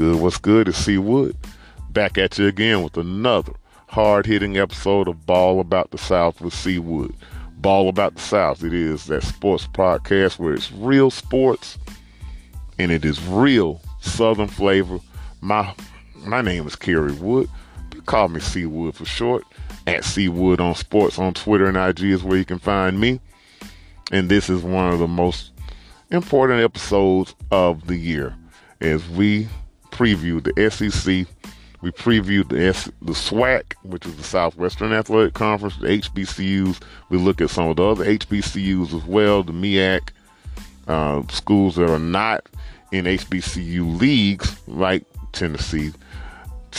Good? What's good? It's C Wood back at you again with another hard hitting episode of Ball About the South with C Wood. Ball About the South. It is that sports podcast where it's real sports and it is real Southern flavor. My my name is Carey Wood. Call me C Wood for short. At C Wood on sports on Twitter and IG is where you can find me. And this is one of the most important episodes of the year as we preview the SEC. We previewed the, S- the SWAC, which is the Southwestern Athletic Conference, the HBCUs. We look at some of the other HBCUs as well, the MEAC, uh, schools that are not in HBCU leagues like Tennessee,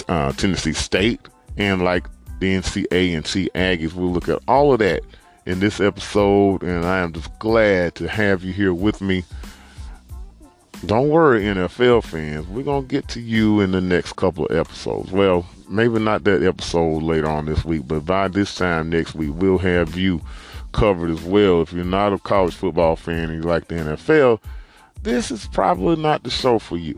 uh, Tennessee State, and like the NC A&T Aggies. We'll look at all of that in this episode, and I am just glad to have you here with me. Don't worry, NFL fans. We're going to get to you in the next couple of episodes. Well, maybe not that episode later on this week, but by this time next week, we'll have you covered as well. If you're not a college football fan and you like the NFL, this is probably not the show for you.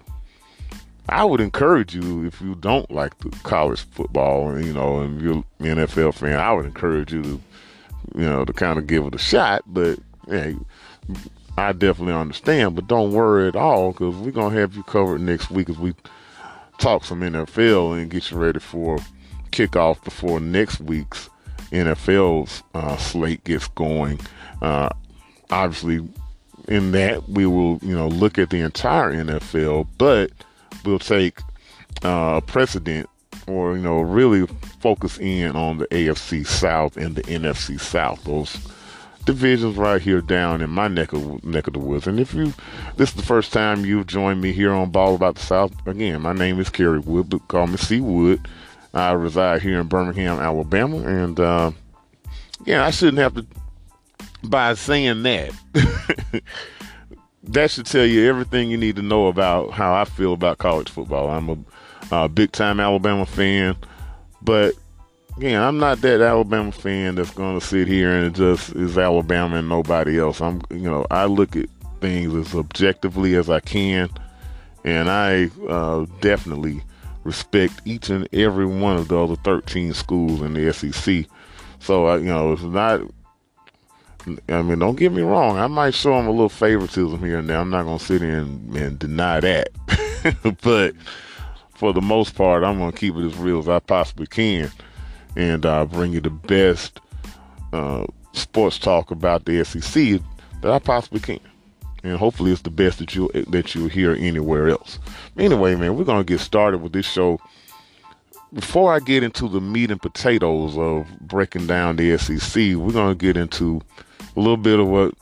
I would encourage you if you don't like the college football, you know, and you're an NFL fan, I would encourage you to, you know, to kind of give it a shot. But hey, I definitely understand. But don't worry at all because we're gonna have you covered next week as we talk some NFL and get you ready for kickoff before next week's NFL's uh, slate gets going. Uh, obviously, in that we will, you know, look at the entire NFL, but we'll take uh, precedent or you know really focus in on the AFC South and the NFC South. Those divisions right here down in my neck of neck of the woods. And if you this is the first time you've joined me here on Ball About the South, again, my name is Carey Wood, but call me C Wood. I reside here in Birmingham, Alabama, and uh, yeah, I shouldn't have to. By saying that, that should tell you everything you need to know about how I feel about college football. I'm a, a big time Alabama fan, but again, I'm not that Alabama fan that's going to sit here and just is Alabama and nobody else. I'm, you know, I look at things as objectively as I can, and I uh, definitely respect each and every one of the other 13 schools in the SEC. So, uh, you know, it's not I mean, don't get me wrong. I might show them a little favoritism here and there. I'm not going to sit here and, and deny that. but for the most part, I'm going to keep it as real as I possibly can and uh, bring you the best uh, sports talk about the SEC that I possibly can. And hopefully, it's the best that you that you'll hear anywhere else. Anyway, man, we're gonna get started with this show. Before I get into the meat and potatoes of breaking down the SEC, we're gonna get into a little bit of what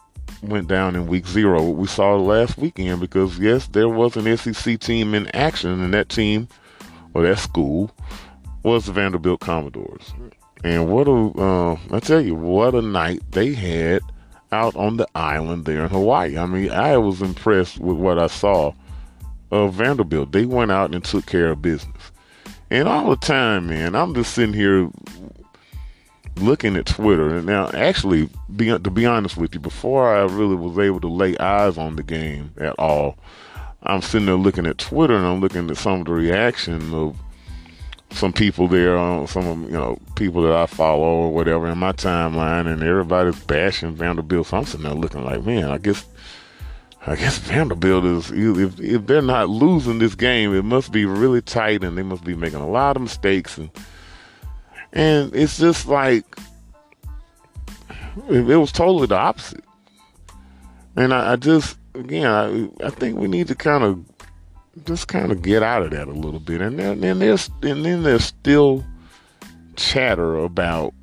went down in week zero, what we saw last weekend, because yes, there was an SEC team in action, and that team or that school was the Vanderbilt Commodores. And what a, uh, I tell you, what a night they had out on the island there in Hawaii. I mean, I was impressed with what I saw of Vanderbilt. They went out and took care of business. And all the time, man, I'm just sitting here looking at Twitter. And now, actually, be, to be honest with you, before I really was able to lay eyes on the game at all, I'm sitting there looking at Twitter and I'm looking at some of the reaction of some people there, uh, some of you know people that I follow or whatever in my timeline, and everybody's bashing Vanderbilt. So I'm sitting there looking like, man, I guess. I guess Vanderbilt is if if they're not losing this game, it must be really tight, and they must be making a lot of mistakes, and and it's just like it, it was totally the opposite. And I, I just again, I, I think we need to kind of just kind of get out of that a little bit. And then, there's and then there's still chatter about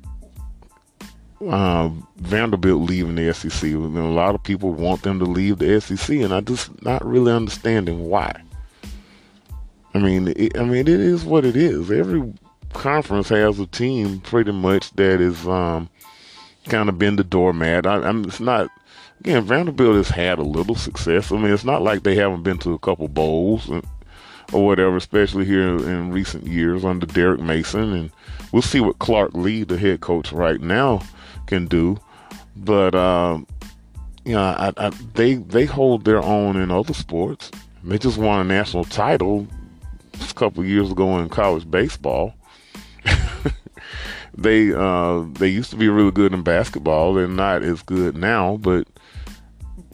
uh, Vanderbilt leaving the SEC. And a lot of people want them to leave the SEC, and I just not really understanding why. I mean, it, I mean, it is what it is. Every conference has a team pretty much that is um, kind of been the doormat. I, I'm it's not again Vanderbilt has had a little success. I mean, it's not like they haven't been to a couple bowls or whatever, especially here in recent years under Derek Mason, and we'll see what Clark Lea, the head coach right now, can do. But um, you know, I, I, they they hold their own in other sports. They just won a national title a couple years ago in college baseball. they uh, they used to be really good in basketball. They're not as good now, but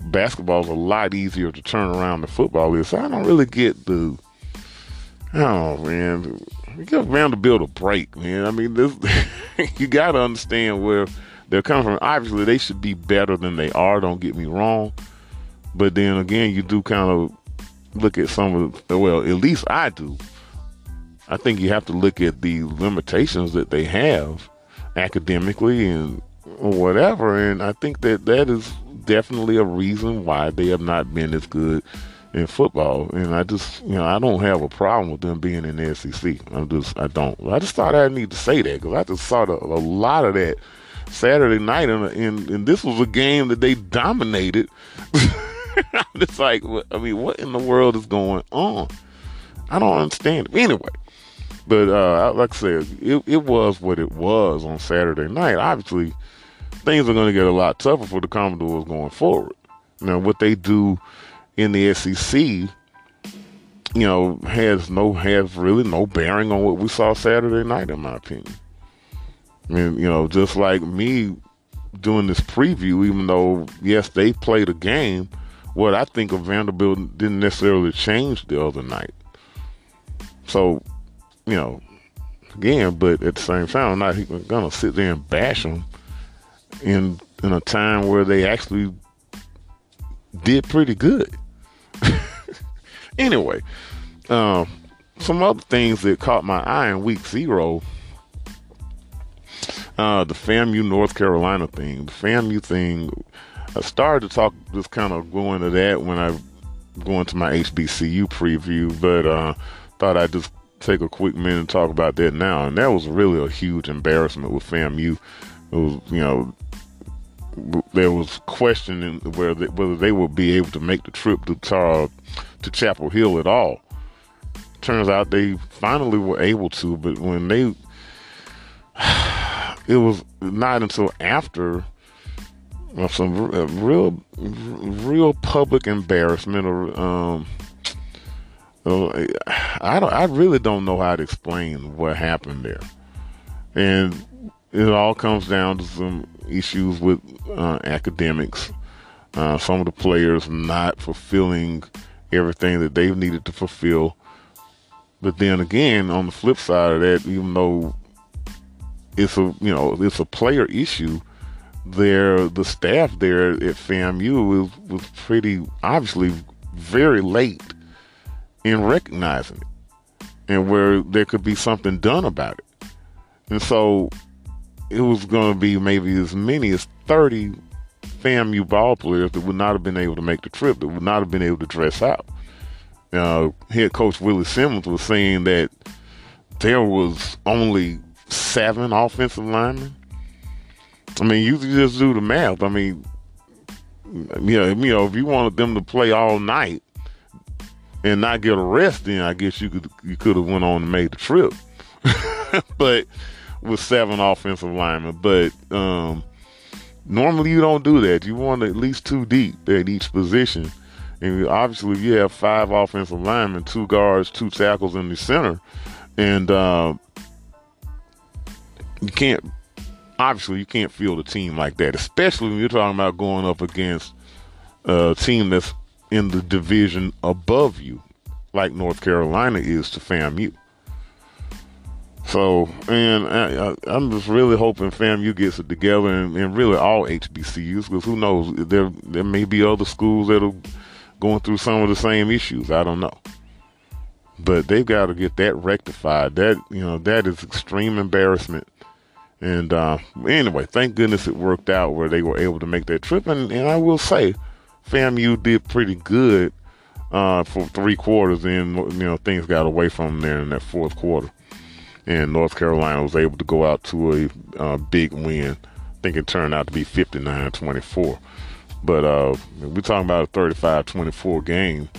basketball is a lot easier to turn around than football is. So I don't really get the. Oh man, you give Vanderbilt a break, man. I mean, this you got to understand where they're coming from. Obviously, they should be better than they are. Don't get me wrong, but then again, you do kind of look at some of the, well, at least I do. I think you have to look at the limitations that they have academically and whatever, and I think that that is definitely a reason why they have not been as good in football. And I just, you know, I don't have a problem with them being in the SEC. I'm just, I don't. I just thought I need to say that because I just saw the, a lot of that Saturday night, and, and, and this was a game that they dominated. it's like, I mean, what in the world is going on? I don't understand it. Anyway, but uh, like I said, it, it was what it was on Saturday night. Obviously, things are going to get a lot tougher for the Commodores going forward. Now, what they do in the SEC, you know, has no has really no bearing on what we saw Saturday night, in my opinion. I mean, you know, just like me doing this preview, even though yes, they played a game, what I think of Vanderbilt didn't necessarily change the other night. So, you know, again, but at the same time, I'm not gonna sit there and bash them in in a time where they actually did pretty good. anyway, um, some other things that caught my eye in week zero. Uh, the FAMU North Carolina thing. The FAMU thing. I started to talk, just kind of go into that when I go into my HBCU preview, but uh, thought I'd just take a quick minute and talk about that now. And that was really a huge embarrassment with FAMU. It was, you know, there was questioning whether whether they would be able to make the trip to uh, to Chapel Hill at all. Turns out they finally were able to, but when they, it was not until after some real, real public embarrassment or um, I don't, I really don't know how to explain what happened there, and it all comes down to some issues with uh, academics. Uh, some of the players not fulfilling everything that they've needed to fulfill. But then again, on the flip side of that, even though it's a you know it's a player issue, there the staff there at FAMU was was pretty obviously very late in recognizing it, and where there could be something done about it. And so it was going to be maybe as many as 30 FAMU ball players that would not have been able to make the trip, that would not have been able to dress out. Head coach Willie Simmons was saying that there was only seven offensive linemen. I mean, you just do the math. I mean, you know, you know, if you wanted them to play all night and not get a rest, then I guess you could you could have went on and made the trip. but with seven offensive linemen, but um, normally you don't do that. You want at least two deep at each position. And obviously, you have five offensive linemen, two guards, two tackles in the center, and uh, you can't. Obviously, you can't field a team like that, especially when you're talking about going up against a team that's in the division above you, like North Carolina is to FAMU. So, and I, am just really hoping FAMU gets it together, and, and really all HBCUs, because who knows, there there may be other schools that are going through some of the same issues. I don't know, but they've got to get that rectified. That you know, that is extreme embarrassment. And uh, anyway, thank goodness it worked out where they were able to make that trip. And, and I will say, FAMU did pretty good uh, for three quarters. and you know things got away from them there in that fourth quarter and North Carolina was able to go out to a uh, big win. I think it turned out to be 59-24. But uh, we're talking about a 35-24 game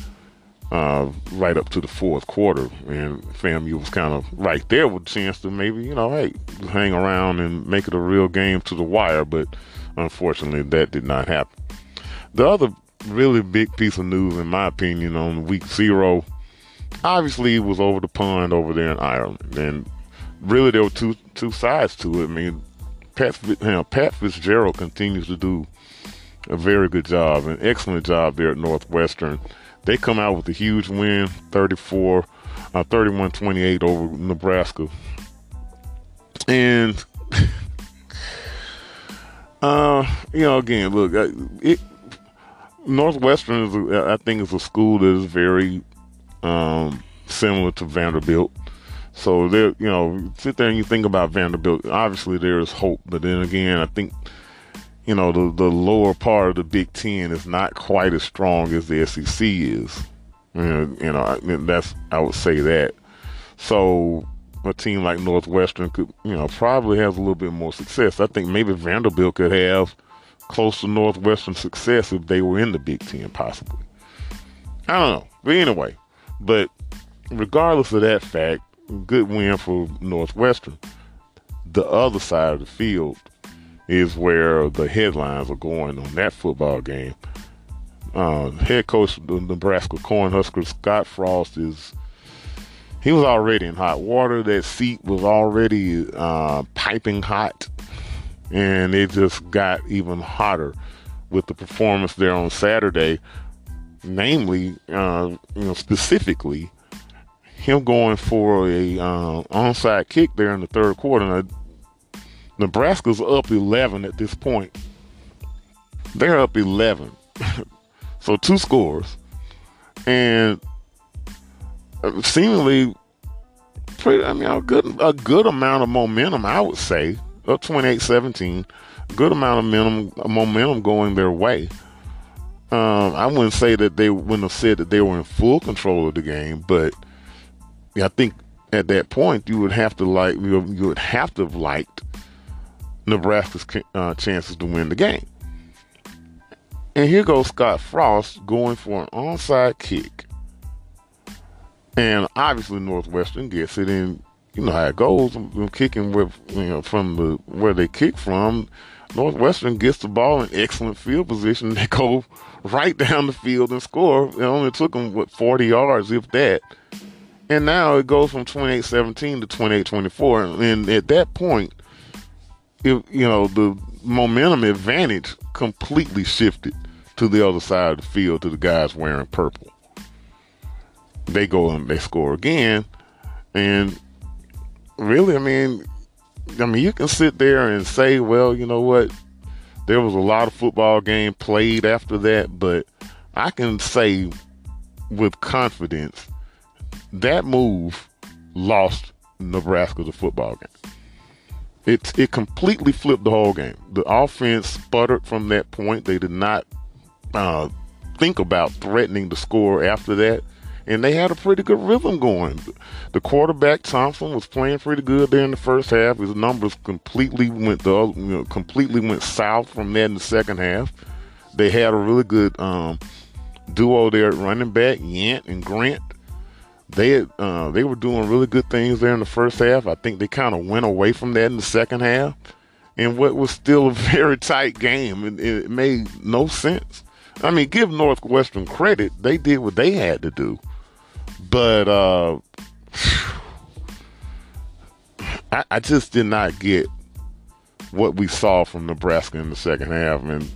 uh, right up to the fourth quarter, and FAMU was kind of right there with a chance to maybe, you know, hey, hang around and make it a real game to the wire. But unfortunately, that did not happen. The other really big piece of news, in my opinion, on week zero obviously was over the pond over there in Ireland, and really there were two two sides to it. I mean, Pat, you know, Pat Fitzgerald continues to do a very good job, an excellent job there at Northwestern. They come out with a huge win, 34, uh, 31-28 over Nebraska. And, uh, you know, again, look, it, Northwestern is, I think, is a school that is very um, similar to Vanderbilt. So there, you know, sit there and you think about Vanderbilt. Obviously, there is hope, but then again, I think you know, the, the lower part of the Big Ten is not quite as strong as the SEC is. You know, you know, that's I would say that. So a team like Northwestern could, you know, probably has a little bit more success. I think maybe Vanderbilt could have close to Northwestern success if they were in the Big Ten, possibly. I don't know. But anyway, but regardless of that fact, good win for Northwestern. The other side of the field is where the headlines are going on that football game. Uh, head coach of the Nebraska Cornhuskers, Scott Frost, is he was already in hot water. That seat was already uh, piping hot, and it just got even hotter with the performance there on Saturday. Namely, uh, you know, specifically, him going for a uh, onside kick there in the third quarter. Now, Nebraska's up 11 at this point. They're up 11. so two scores. And uh, seemingly pretty, I mean, a good, a good amount of momentum, I would say, up 28-17. Good amount of momentum, momentum going their way. Um, I wouldn't say that they wouldn't have said that they were in full control of the game, but I think at that point you would have to like you, would have to have liked Nebraska's uh, chances to win the game. And here goes Scott Frost going for an onside kick. And obviously Northwestern gets it and you know how it goes. I'm kicking with you know from the where they kick from. Northwestern gets the ball in excellent field position. They go right down the field and score. It only took them what 40 yards, if that. And now it goes from 28-17 to 28-24. And at that point, if you know the momentum advantage completely shifted to the other side of the field to the guys wearing purple. They go and they score again, and really, I mean, I mean, you can sit there and say, well, you know what, there was a lot of football game played after that, but I can say with confidence that move lost Nebraska the football game. It it completely flipped the whole game. The offense sputtered from that point. They did not uh, think about threatening the score after that, and they had a pretty good rhythm going. The quarterback Thompson was playing pretty good there in the first half. His numbers completely went the you know, completely went south from that in the second half. They had a really good um, duo there at running back, Yant and Grant they uh, they were doing really good things there in the first half. I think they kind of went away from that in the second half, and what was still a very tight game. It, it made no sense. I mean, give Northwestern credit; they did what they had to do, but uh, I, I just did not get what we saw from Nebraska in the second half. And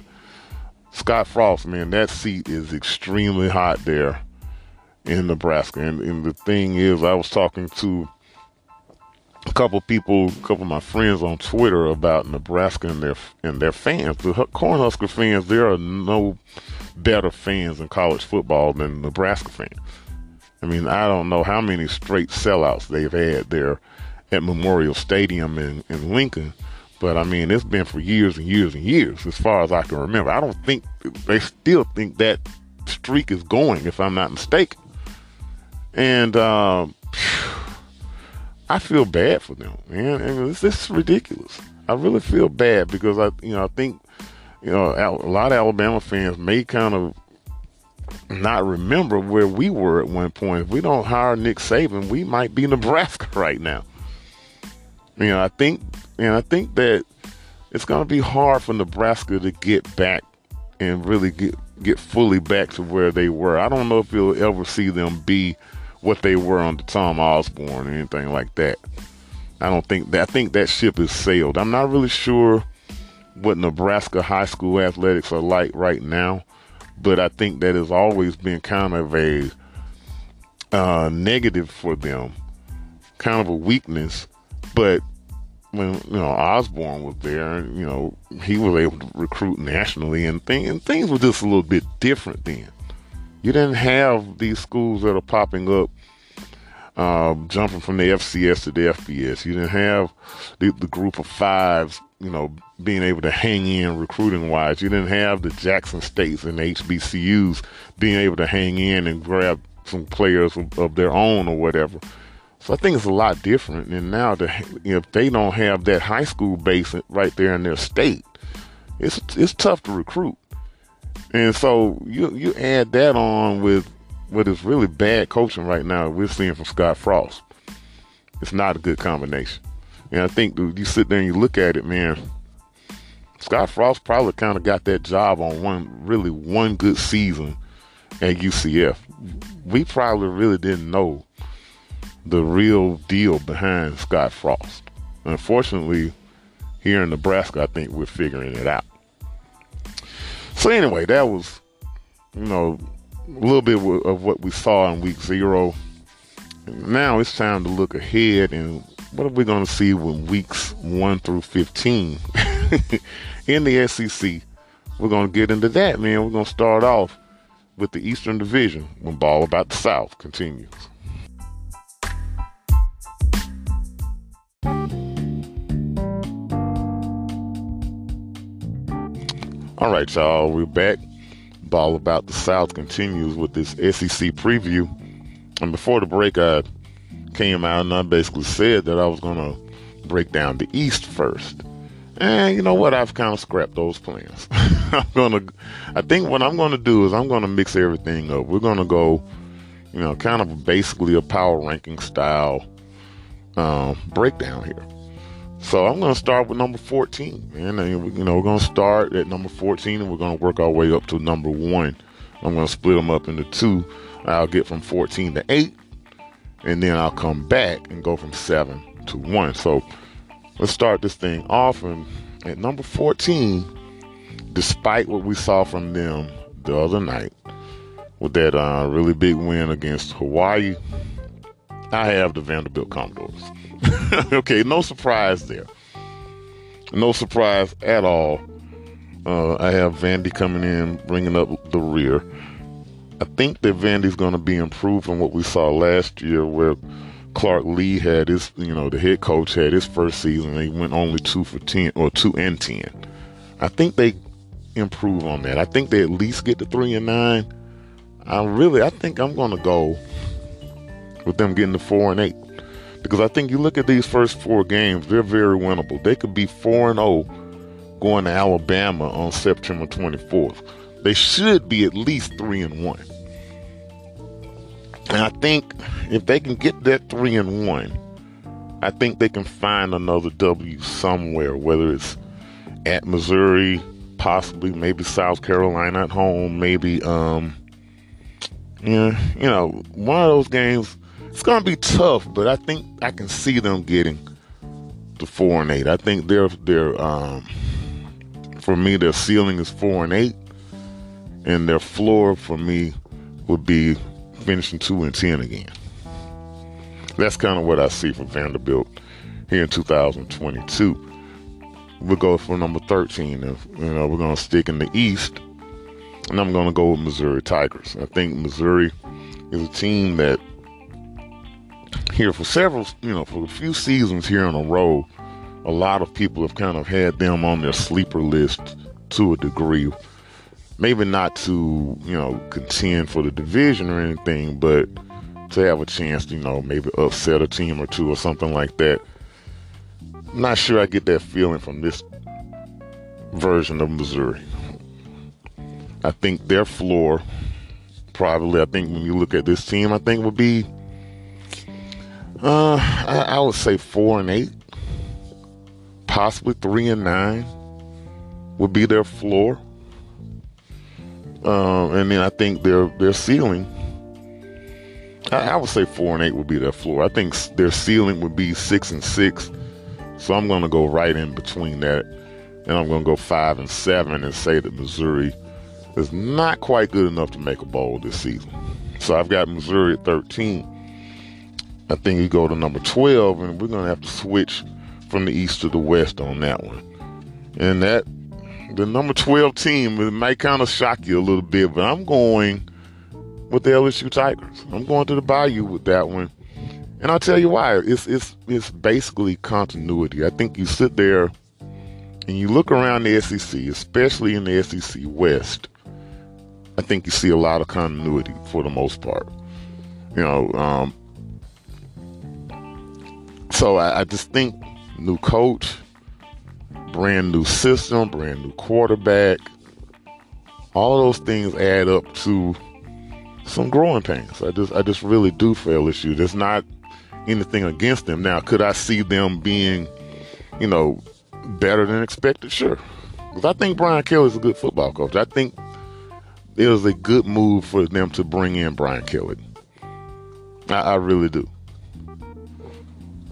Scott Frost, man, that seat is extremely hot there in Nebraska. And, and the thing is, I was talking to a couple people, a couple of my friends on Twitter about Nebraska and their and their fans. The Cornhusker fans, there are no better fans in college football than Nebraska fans. I mean, I don't know how many straight sellouts they've had there at Memorial Stadium in, in Lincoln, but I mean, it's been for years and years and years, as far as I can remember. I don't think they still think that streak is going, if I'm not mistaken. And um, I feel bad for them, man. I mean, this, this is ridiculous. I really feel bad because I, you know, I think, you know, a lot of Alabama fans may kind of not remember where we were at one point. If we don't hire Nick Saban, we might be Nebraska right now. You know, I think, and I think that it's going to be hard for Nebraska to get back and really get get fully back to where they were. I don't know if you'll ever see them be what they were under Tom Osborne or anything like that. I don't think that I think that ship has sailed. I'm not really sure what Nebraska high school athletics are like right now, but I think that has always been kind of a uh, negative for them, kind of a weakness. But when you know Osborne was there, you know he was able to recruit nationally, and, and things were just a little bit different then. You didn't have these schools that are popping up, um, jumping from the FCS to the FBS. You didn't have the, the group of fives, you know, being able to hang in recruiting wise. You didn't have the Jackson States and HBCUs being able to hang in and grab some players of, their own or whatever. So I think it's a lot different. And now, the, if they don't have that high school base right there in their state, it's it's tough to recruit. And so you you add that on with what is really bad coaching right now. We're seeing from Scott Frost. It's not a good combination. And I think you sit there and you look at it, man. Scott Frost probably kind of got that job on one really one good season at UCF. We probably really didn't know the real deal behind Scott Frost. Unfortunately, here in Nebraska, I think we're figuring it out. So anyway, that was, you know, a little bit of what we saw in week zero. Now it's time to look ahead and what are we going to see with weeks 1 through 15 in the SEC? We're going to get into that, man. We're going to start off with the Eastern Division when Ball About the South continues. All right, y'all, we're back. Ball About the South continues with this SEC preview. And before the break, I came out and I basically said that I was going to break down the East first. And you know what? I've kind of scrapped those plans. I'm going to, I think what I'm going to do is I'm going to mix everything up. We're going to go, you know, kind of basically a power ranking style um, breakdown here. So I'm going to start with number 14, man. And, you know, we're going to start at number 14 and we're going to work our way up to number one. I'm going to split them up into two. I'll get from 14 to 8, and then I'll come back and go from 7 to 1. So let's start this thing off. And at number 14, despite what we saw from them the other night with that uh, really big win against Hawaii, I have the Vanderbilt Commodores. okay, no surprise there. No surprise at all. Uh, I have Vandy coming in, bringing up the rear. I think that Vandy's going to be improved from what we saw last year, where Clark Lea had his, you know, the head coach had his first season. They went only two for ten or two and ten. I think they improve on that. I think they at least get to three and nine. I really, I think I'm going to go with them getting to four and eight. Because I think you look at these first four games, they're very winnable. They could be 4 and 0 going to Alabama on September 24th. They should be at least 3 and 1. And I think if they can get that 3 and 1, I think they can find another W somewhere, whether it's at Missouri, possibly maybe South Carolina at home, maybe um yeah, you know, one of those games it's gonna be tough, but I think I can see them getting to four and eight. I think their their um, for me their ceiling is four and eight, and their floor for me would be finishing two and ten again. That's kind of what I see for Vanderbilt here in 2022. We'll go for number 13. If, you know, we're going to stick in the East, and I'm going to go with Missouri Tigers. I think Missouri is a team that here for several, you know, for a few seasons here in a row, a lot of people have kind of had them on their sleeper list to a degree. Maybe not to, you know, contend for the division or anything, but to have a chance to, you know, maybe upset a team or two or something like that. Not sure I get that feeling from this version of Missouri. I think their floor, probably, I think when you look at this team, I think would be uh, I, I would say four and eight, possibly three and nine would be their floor. Um, and then I think their their ceiling. I, I, would say four and eight would be their floor. I think their ceiling would be six and six. So I'm going to go right in between that, and I'm going to go five and seven and say that Missouri is not quite good enough to make a bowl this season. So I've got Missouri at 13. I think you go to number 12, and we're going to have to switch from the east to the west on that one. And that the number 12 team it might kind of shock you a little bit, but I'm going with the LSU Tigers. I'm going to the Bayou with that one. And I'll tell you why. It's it's it's basically continuity. I think you sit there and you look around the SEC, especially in the SEC West. I think you see a lot of continuity for the most part. You know, um, so I, I just think new coach, brand new system, brand new quarterback. All those things add up to some growing pains. I just I just really do for LSU. There's not anything against them. Now, could I see them being, you know, better than expected? Sure. Because I think Brian Kelly is a good football coach. I think it was a good move for them to bring in Brian Kelly. I, I really do.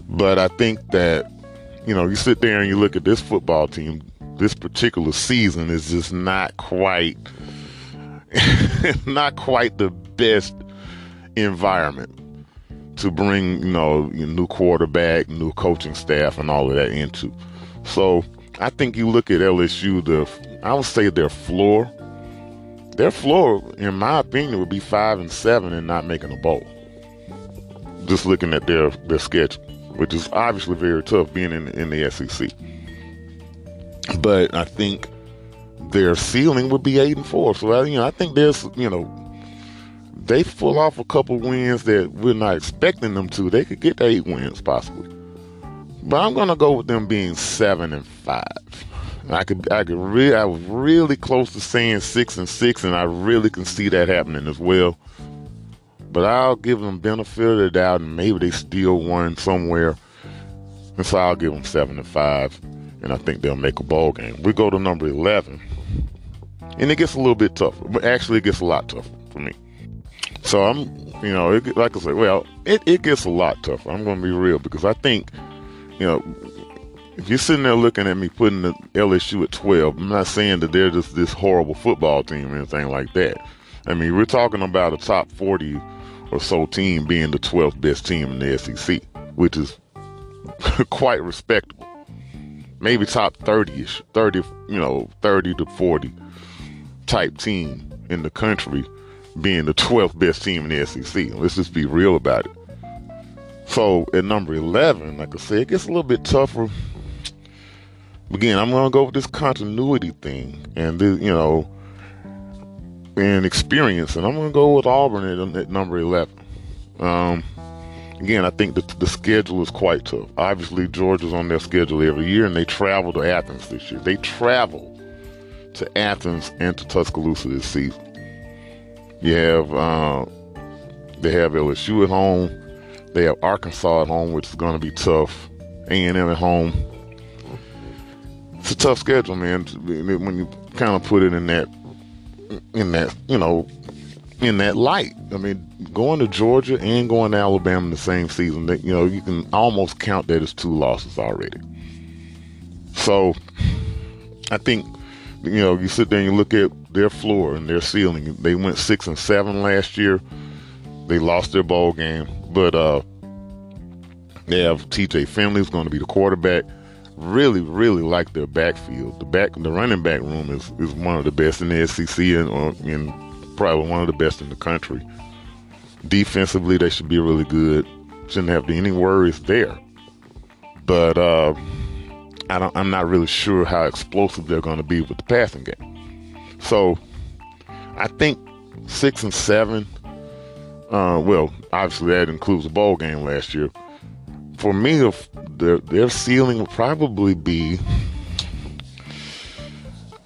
But I think that you know, you sit there and you look at this football team, this particular season is just not quite not quite the best environment to bring, you know, new quarterback, new coaching staff and all of that into. So I think you look at LSU, the I would say their floor, their floor, in my opinion, would be five and seven and not making a bowl. Just looking at their their schedule which is obviously very tough being in, in the SEC. But I think their ceiling would be eight and four. So I, you know, I think there's you know they pull off a couple wins that we're not expecting them to. They could get eight wins possibly. But I'm gonna go with them being seven and five. I could I could really I was really close to saying six and six, and I really can see that happening as well. But I'll give them benefit of the doubt, and maybe they steal one somewhere. And so I'll give them seven to five, and I think they'll make a bowl game. We go to number eleven, and it gets a little bit tougher. But actually, it gets a lot tougher for me. So I'm, you know, it, like I said, well, it, it gets a lot tougher. I'm going to be real because I think, you know, if you're sitting there looking at me putting the LSU at 12, I'm not saying that they're just this horrible football team or anything like that. I mean, we're talking about a top 40 or so team being the 12th best team in the SEC, which is quite respectable. Maybe top 30ish, 30, you know, 30 to 40 type team in the country being the 12th best team in the SEC. Let's just be real about it. So at number 11, like I said, it gets a little bit tougher. Again, I'm going to go with this continuity thing. And, this, you know, and experience, and I'm going to go with Auburn at, at number 11. Um, again, I think the, the schedule is quite tough. Obviously, Georgia's on their schedule every year, and they travel to Athens this year. They travel to Athens and to Tuscaloosa this season. You have uh, they have LSU at home. They have Arkansas at home, which is going to be tough. A&M at home. It's a tough schedule, man. When you kind of put it in that in that, you know, in that light. I mean, going to Georgia and going to Alabama in the same season, that you know, you can almost count that as two losses already. So, I think, you know, you sit there and you look at their floor and their ceiling. They went six and seven last year. They lost their bowl game, but uh, they have T.J. Finley who's going to be the quarterback really, really like their backfield. The back, the running back room is, is one of the best in the SEC and, or, and probably one of the best in the country. Defensively, they should be really good. Shouldn't have any worries there. But uh, I don't, I'm not really sure how explosive they're going to be with the passing game. So I think six and seven. Uh, well, obviously that includes the bowl game last year for me, their their ceiling would probably be.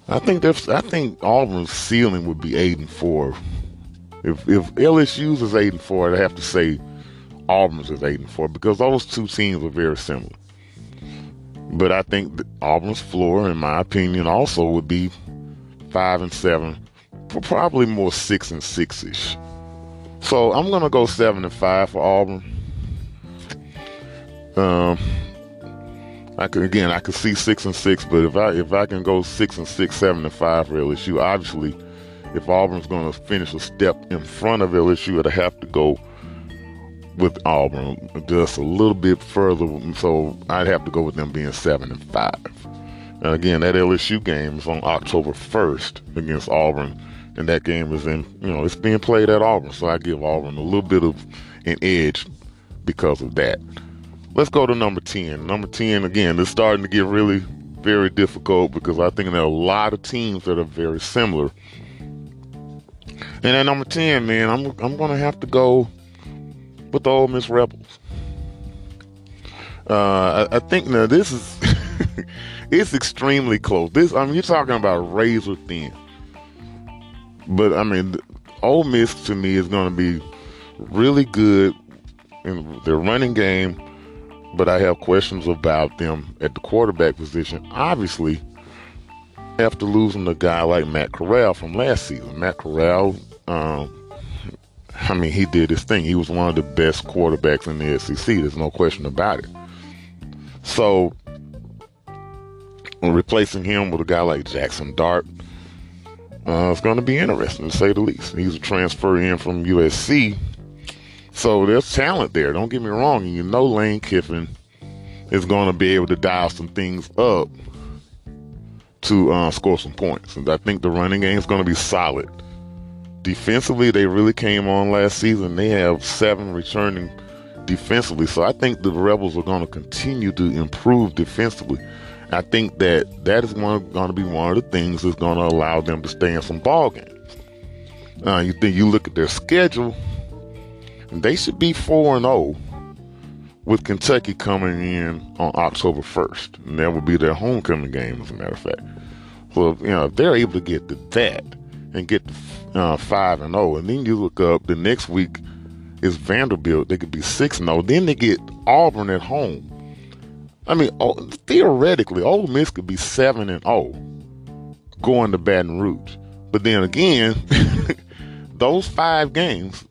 I think I think Auburn's ceiling would be eight and four. If if LSU's is eight and four, I'd have to say Auburn's is eight and four because those two teams are very similar. But I think Auburn's floor, in my opinion, also would be five and seven, probably more six and six ish. So I'm gonna go seven and five for Auburn. Um, I could again, I could see six and six, but if I if I can go six and six, seven and five for LSU, obviously, if Auburn's going to finish a step in front of LSU, it'll have to go with Auburn just a little bit further. So I'd have to go with them being seven and five. And again, that LSU game is on October 1st against Auburn, and that game is in you know it's being played at Auburn, so I give Auburn a little bit of an edge because of that. Let's go to number 10. Number 10, again, it's starting to get really very difficult because I think there are a lot of teams that are very similar. And at number 10, man, I'm, I'm going to have to go with the Ole Miss Rebels. Uh, I, I, think now this is it's extremely close. This I mean you're talking about razor thin. But I mean Ole Miss to me is going to be really good in their running game but I have questions about them at the quarterback position. Obviously, after losing a guy like Matt Corral from last season, Matt Corral, um, I mean, he did his thing. He was one of the best quarterbacks in the SEC. There's no question about it. So, replacing him with a guy like Jaxson Dart, uh, it's going to be interesting to say the least. He's a transfer in from USC so there's talent there. Don't get me wrong. You know Lane Kiffin is going to be able to dial some things up to uh, score some points. And I think the running game is going to be solid. Defensively, they really came on last season. They have seven returning defensively. So I think the Rebels are going to continue to improve defensively. I think that that is going to be one of the things that's going to allow them to stay in some ball games. Uh, you think you look at their schedule they should be 4 and 0 with Kentucky coming in on October 1st. And that would be their homecoming game, as a matter of fact. So, you know, if they're able to get to that and get to uh, 5 and 0, and then you look up the next week is Vanderbilt, they could be 6 and 0. Then they get Auburn at home. I mean, theoretically, Ole Miss could be 7 and 0 going to Baton Rouge. But then again, those five games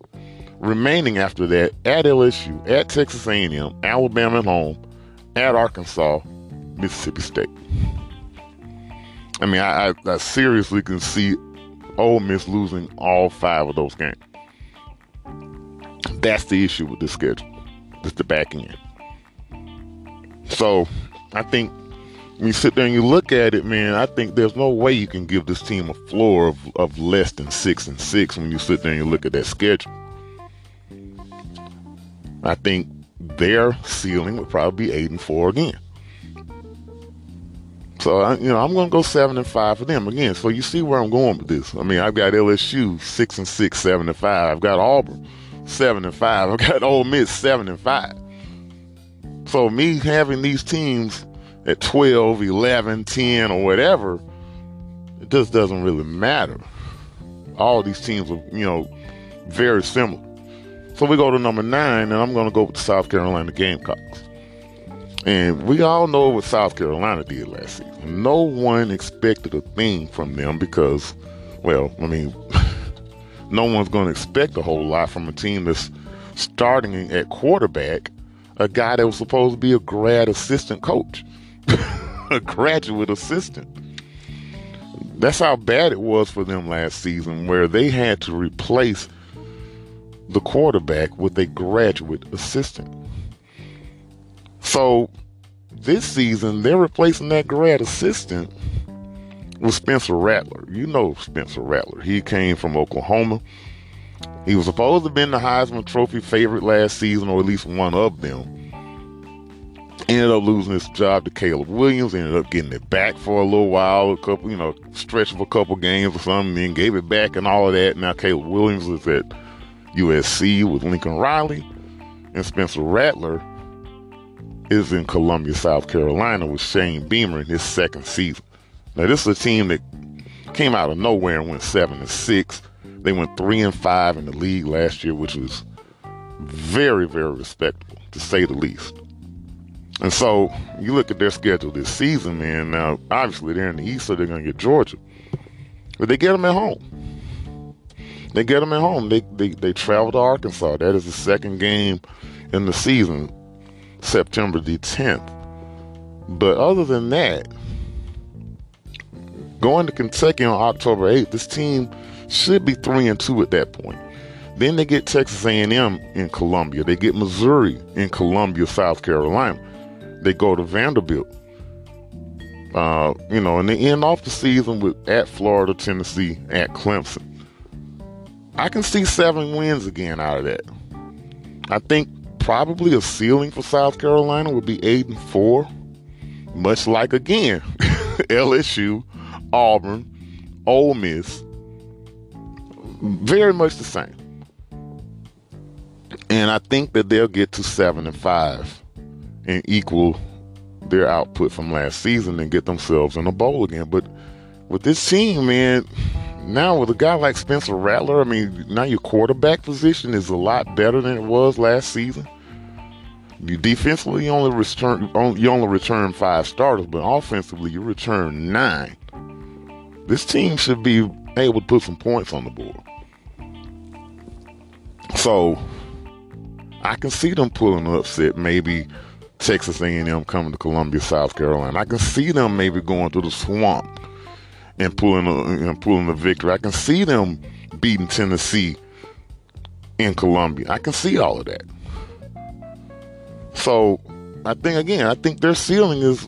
remaining after that at LSU, at Texas A&M, Alabama at home, at Arkansas, Mississippi State. I mean, I, I, I seriously can see Ole Miss losing all five of those games. That's the issue with this schedule. It's the back end. So I think when you sit there and you look at it, man, I think there's no way you can give this team a floor of, of less than six and six when you sit there and you look at that schedule. I think their ceiling would probably be eight and four again. So I, you know, I'm going to go seven and five for them again. So you see where I'm going with this. I mean, I've got LSU six and six, seven and five. I've got Auburn seven and five. I've got Ole Miss seven and five. So me having these teams at 12, 11, 10, or whatever, it just doesn't really matter. All these teams are, you know, very similar. So we go to number nine, and I'm going to go with the South Carolina Gamecocks. And we all know what South Carolina did last season. No one expected a thing from them because, well, I mean, no one's going to expect a whole lot from a team that's starting at quarterback, a guy that was supposed to be a grad assistant coach, a graduate assistant. That's how bad it was for them last season, where they had to replace the quarterback with a graduate assistant. So this season, they're replacing that grad assistant with Spencer Rattler. You know Spencer Rattler. He came from Oklahoma. He was supposed to have been the Heisman Trophy favorite last season, or at least one of them. Ended up losing his job to Caleb Williams. Ended up getting it back for a little while, a couple, you know, stretch of a couple games or something, then gave it back and all of that. Now Caleb Williams is at USC with Lincoln Riley, and Spencer Rattler is in Columbia, South Carolina with Shane Beamer in his second season. Now this is a team that came out of nowhere and went seven and six. They went three and five in the league last year, which was very, very respectable to say the least. And so you look at their schedule this season, man. Now, obviously they're in the East, so they're going to get Georgia, but they get them at home. They get them at home. They, they they travel to Arkansas. That is the second game in the season, September the 10th. But other than that, going to Kentucky on October 8th, this team should be three and two at that point. Then they get Texas A&M in Columbia. They get Missouri in Columbia, South Carolina. They go to Vanderbilt. Uh, you know, and they end off the season with at Florida, Tennessee, at Clemson. I can see seven wins again out of that. I think probably a ceiling for South Carolina would be eight and four, much like again LSU, Auburn, Ole Miss, very much the same. And I think that they'll get to seven and five and equal their output from last season and get themselves in a bowl again. But with this team, man, now with a guy like Spencer Rattler, I mean, now your quarterback position is a lot better than it was last season. You defensively you only return you only return five starters, but offensively you return nine. This team should be able to put some points on the board. So I can see them pulling an upset, maybe Texas A&M coming to Columbia, South Carolina. I can see them maybe going through the swamp and pulling a, and pulling victory. I can see them beating Tennessee in Columbia. I can see all of that. So I think again, I think their ceiling is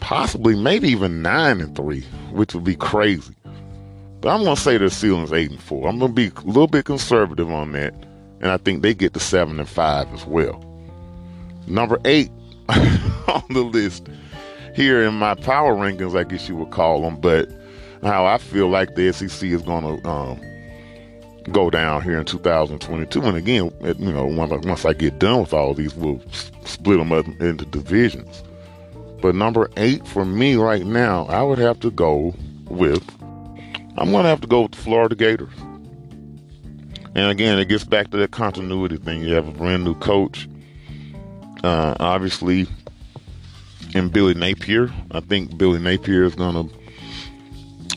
possibly maybe even nine and three, which would be crazy. But I'm gonna say their ceiling is eight and four. I'm gonna be a little bit conservative on that, and I think they get to seven and five as well. Number eight on the list here in my power rankings, I guess you would call them, but how I feel like the SEC is going to um, go down here in 2022. And again, you know, once I get done with all these, we'll split them up into divisions. But number eight for me right now, I would have to go with, I'm going to have to go with the Florida Gators. And again, it gets back to that continuity thing. You have a brand new coach. Uh, obviously, in Billy Napier. I think Billy Napier is to.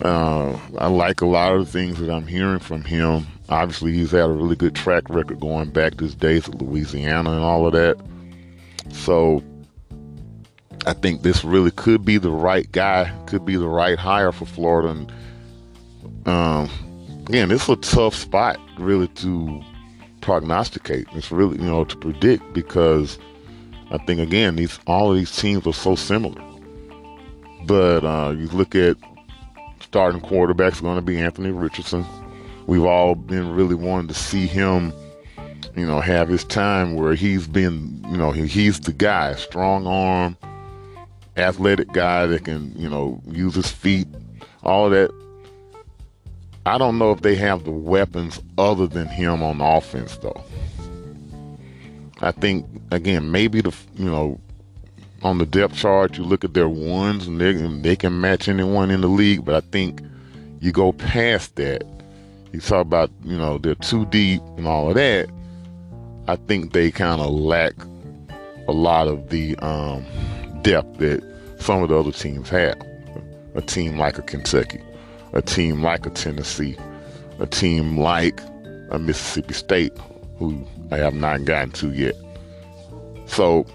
Uh, I like a lot of the things that I'm hearing from him. Obviously, he's had a really good track record going back to his days at Louisiana and all of that. So, I think this really could be the right guy, could be the right hire for Florida. And um, again, it's a tough spot really to prognosticate. It's really you know to predict because I think again, these all of these teams are so similar. But uh, you look at starting quarterbacks going to be Anthony Richardson. We've all been really wanting to see him, you know, have his time where he's been, you know, he, he's the guy, strong arm, athletic guy that can, you know, use his feet, all that. I don't know if they have the weapons other than him on offense, though. I think again, maybe the you know on the depth chart, you look at their ones and they they can match anyone in the league. But I think you go past that. You talk about you know they're too deep and all of that. I think they kind of lack a lot of the um, depth that some of the other teams have. A team like a Kentucky, a team like a Tennessee, a team like a Mississippi State, who I have not gotten to yet. So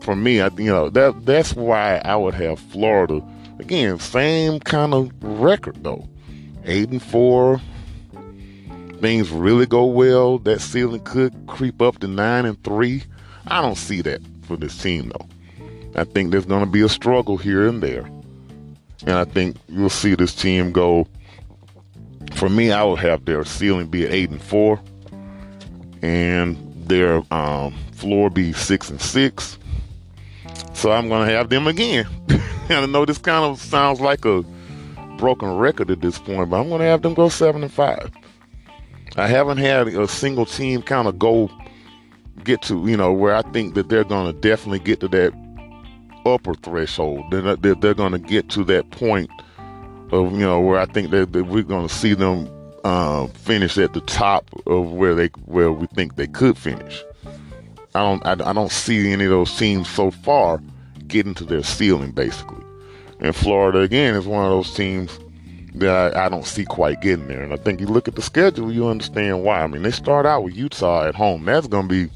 for me, I you know that that's why I would have Florida again, same kind of record though, eight and four. Things really go well. That ceiling could creep up to nine and three. I don't see that for this team though. I think there's going to be a struggle here and there, and I think you'll see this team go. For me, I would have their ceiling be at eight and four and their um, floor be six and six. So I'm gonna have them again. and I know this kind of sounds like a broken record at this point, but I'm gonna have them go seven and five. I haven't had a single team kind of go get to you know where I think that they're gonna definitely get to that upper threshold. They're they're, they're gonna get to that point of you know where I think that, that we're gonna see them uh, finish at the top of where they where we think they could finish. I don't I, I don't see any of those teams so far getting to their ceiling basically. And Florida again is one of those teams that I, I, don't see quite getting there. And I think you look at the schedule, you understand why. I mean, they start out with Utah at home. That's going to be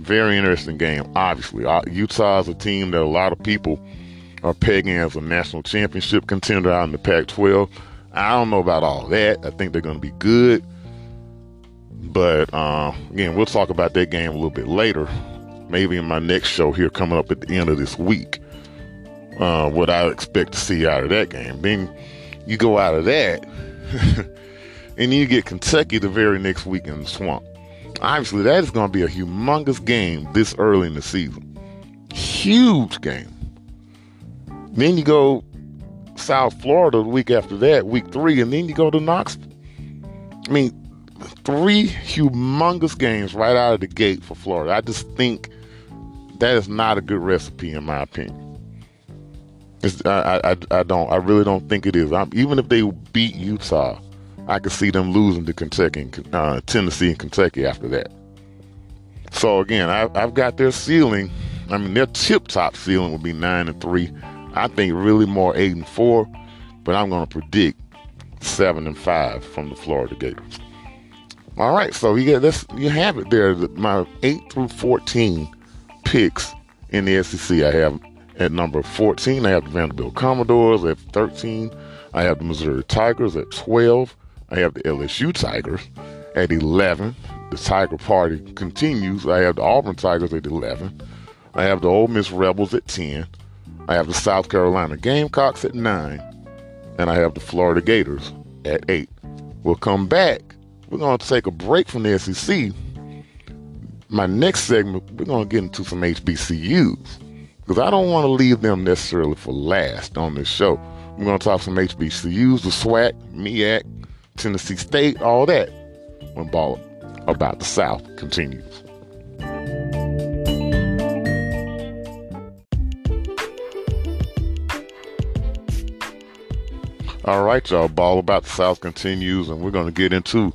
very interesting game. Obviously, uh, Utah is a team that a lot of people are pegging as a national championship contender out in the Pac-12. I don't know about all that. I think they're going to be good. But uh, again, we'll talk about that game a little bit later. Maybe in my next show here coming up at the end of this week. Uh, what I expect to see out of that game. Then you go out of that, and you get Kentucky the very next week in the swamp. Obviously, that is going to be a humongous game this early in the season. Huge game. Then you go South Florida the week after that, week three, and then you go to Knoxville. I mean, three humongous games right out of the gate for Florida. I just think that is not a good recipe, in my opinion. I, I, I don't. I really don't think it is. I'm, even if they beat Utah, I could see them losing to Kentucky, uh, Tennessee, and Kentucky after that. So again, I, I've got their ceiling. I mean, their tip top ceiling would be nine and three. I think really more eight and four, but I'm going to predict seven and five from the Florida Gators. All right, so you get this. You have it there. My eight through fourteen picks in the SEC. I have at number 14, I have the Vanderbilt Commodores. At 13, I have the Missouri Tigers. At 12, I have the LSU Tigers. At 11, the Tiger Party continues. I have the Auburn Tigers at 11. I have the Ole Miss Rebels at 10. I have the South Carolina Gamecocks at 9. And I have the Florida Gators at 8. We'll come back. We're going to take a break from the SEC. My next segment, we're going to get into some HBCUs because I don't want to leave them necessarily for last on this show. We're going to talk some HBCUs, the SWAC, MEAC, Tennessee State, all that when Ball About the South continues. All right, y'all. Ball About the South continues, and we're going to get into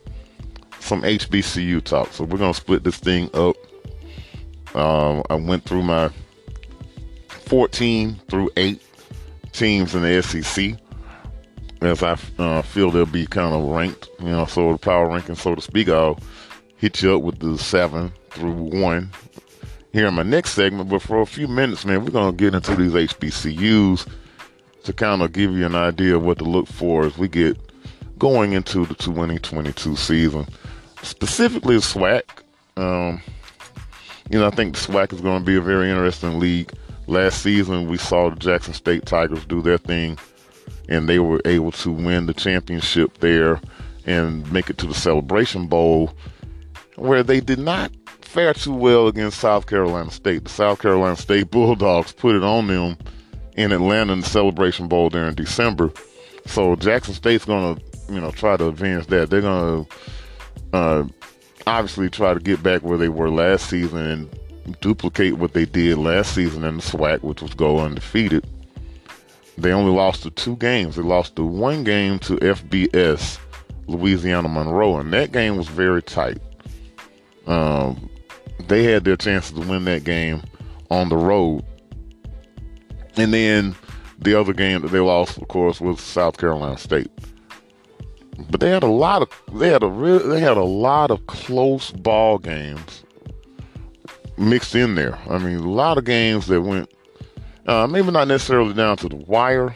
some HBCU talk. So we're going to split this thing up. Um, I went through my 14 through 8 teams in the SEC. As I uh, feel they'll be kind of ranked, you know, so the power ranking, so to speak. I'll hit you up with the 7 through 1 here in my next segment. But for a few minutes, man, we're going to get into these HBCUs to kind of give you an idea of what to look for as we get going into the 2022 season. Specifically, SWAC. Um, you know, I think the SWAC is going to be a very interesting league. Last season, we saw the Jackson State Tigers do their thing, and they were able to win the championship there and make it to the Celebration Bowl, where they did not fare too well against South Carolina State. The South Carolina State Bulldogs put it on them in Atlanta in the Celebration Bowl there in December. So Jackson State's going to, you know, try to avenge that. They're going to uh, obviously try to get back where they were last season and duplicate what they did last season in the SWAC, which was go undefeated. They only lost to two games. They lost the one game to FBS, Louisiana Monroe, and that game was very tight. Um, they had their chances to win that game on the road. And then the other game that they lost, of course, was South Carolina State. But they had a lot of they had a real they had a lot of close ball games mixed in there. I mean, a lot of games that went, uh, maybe not necessarily down to the wire,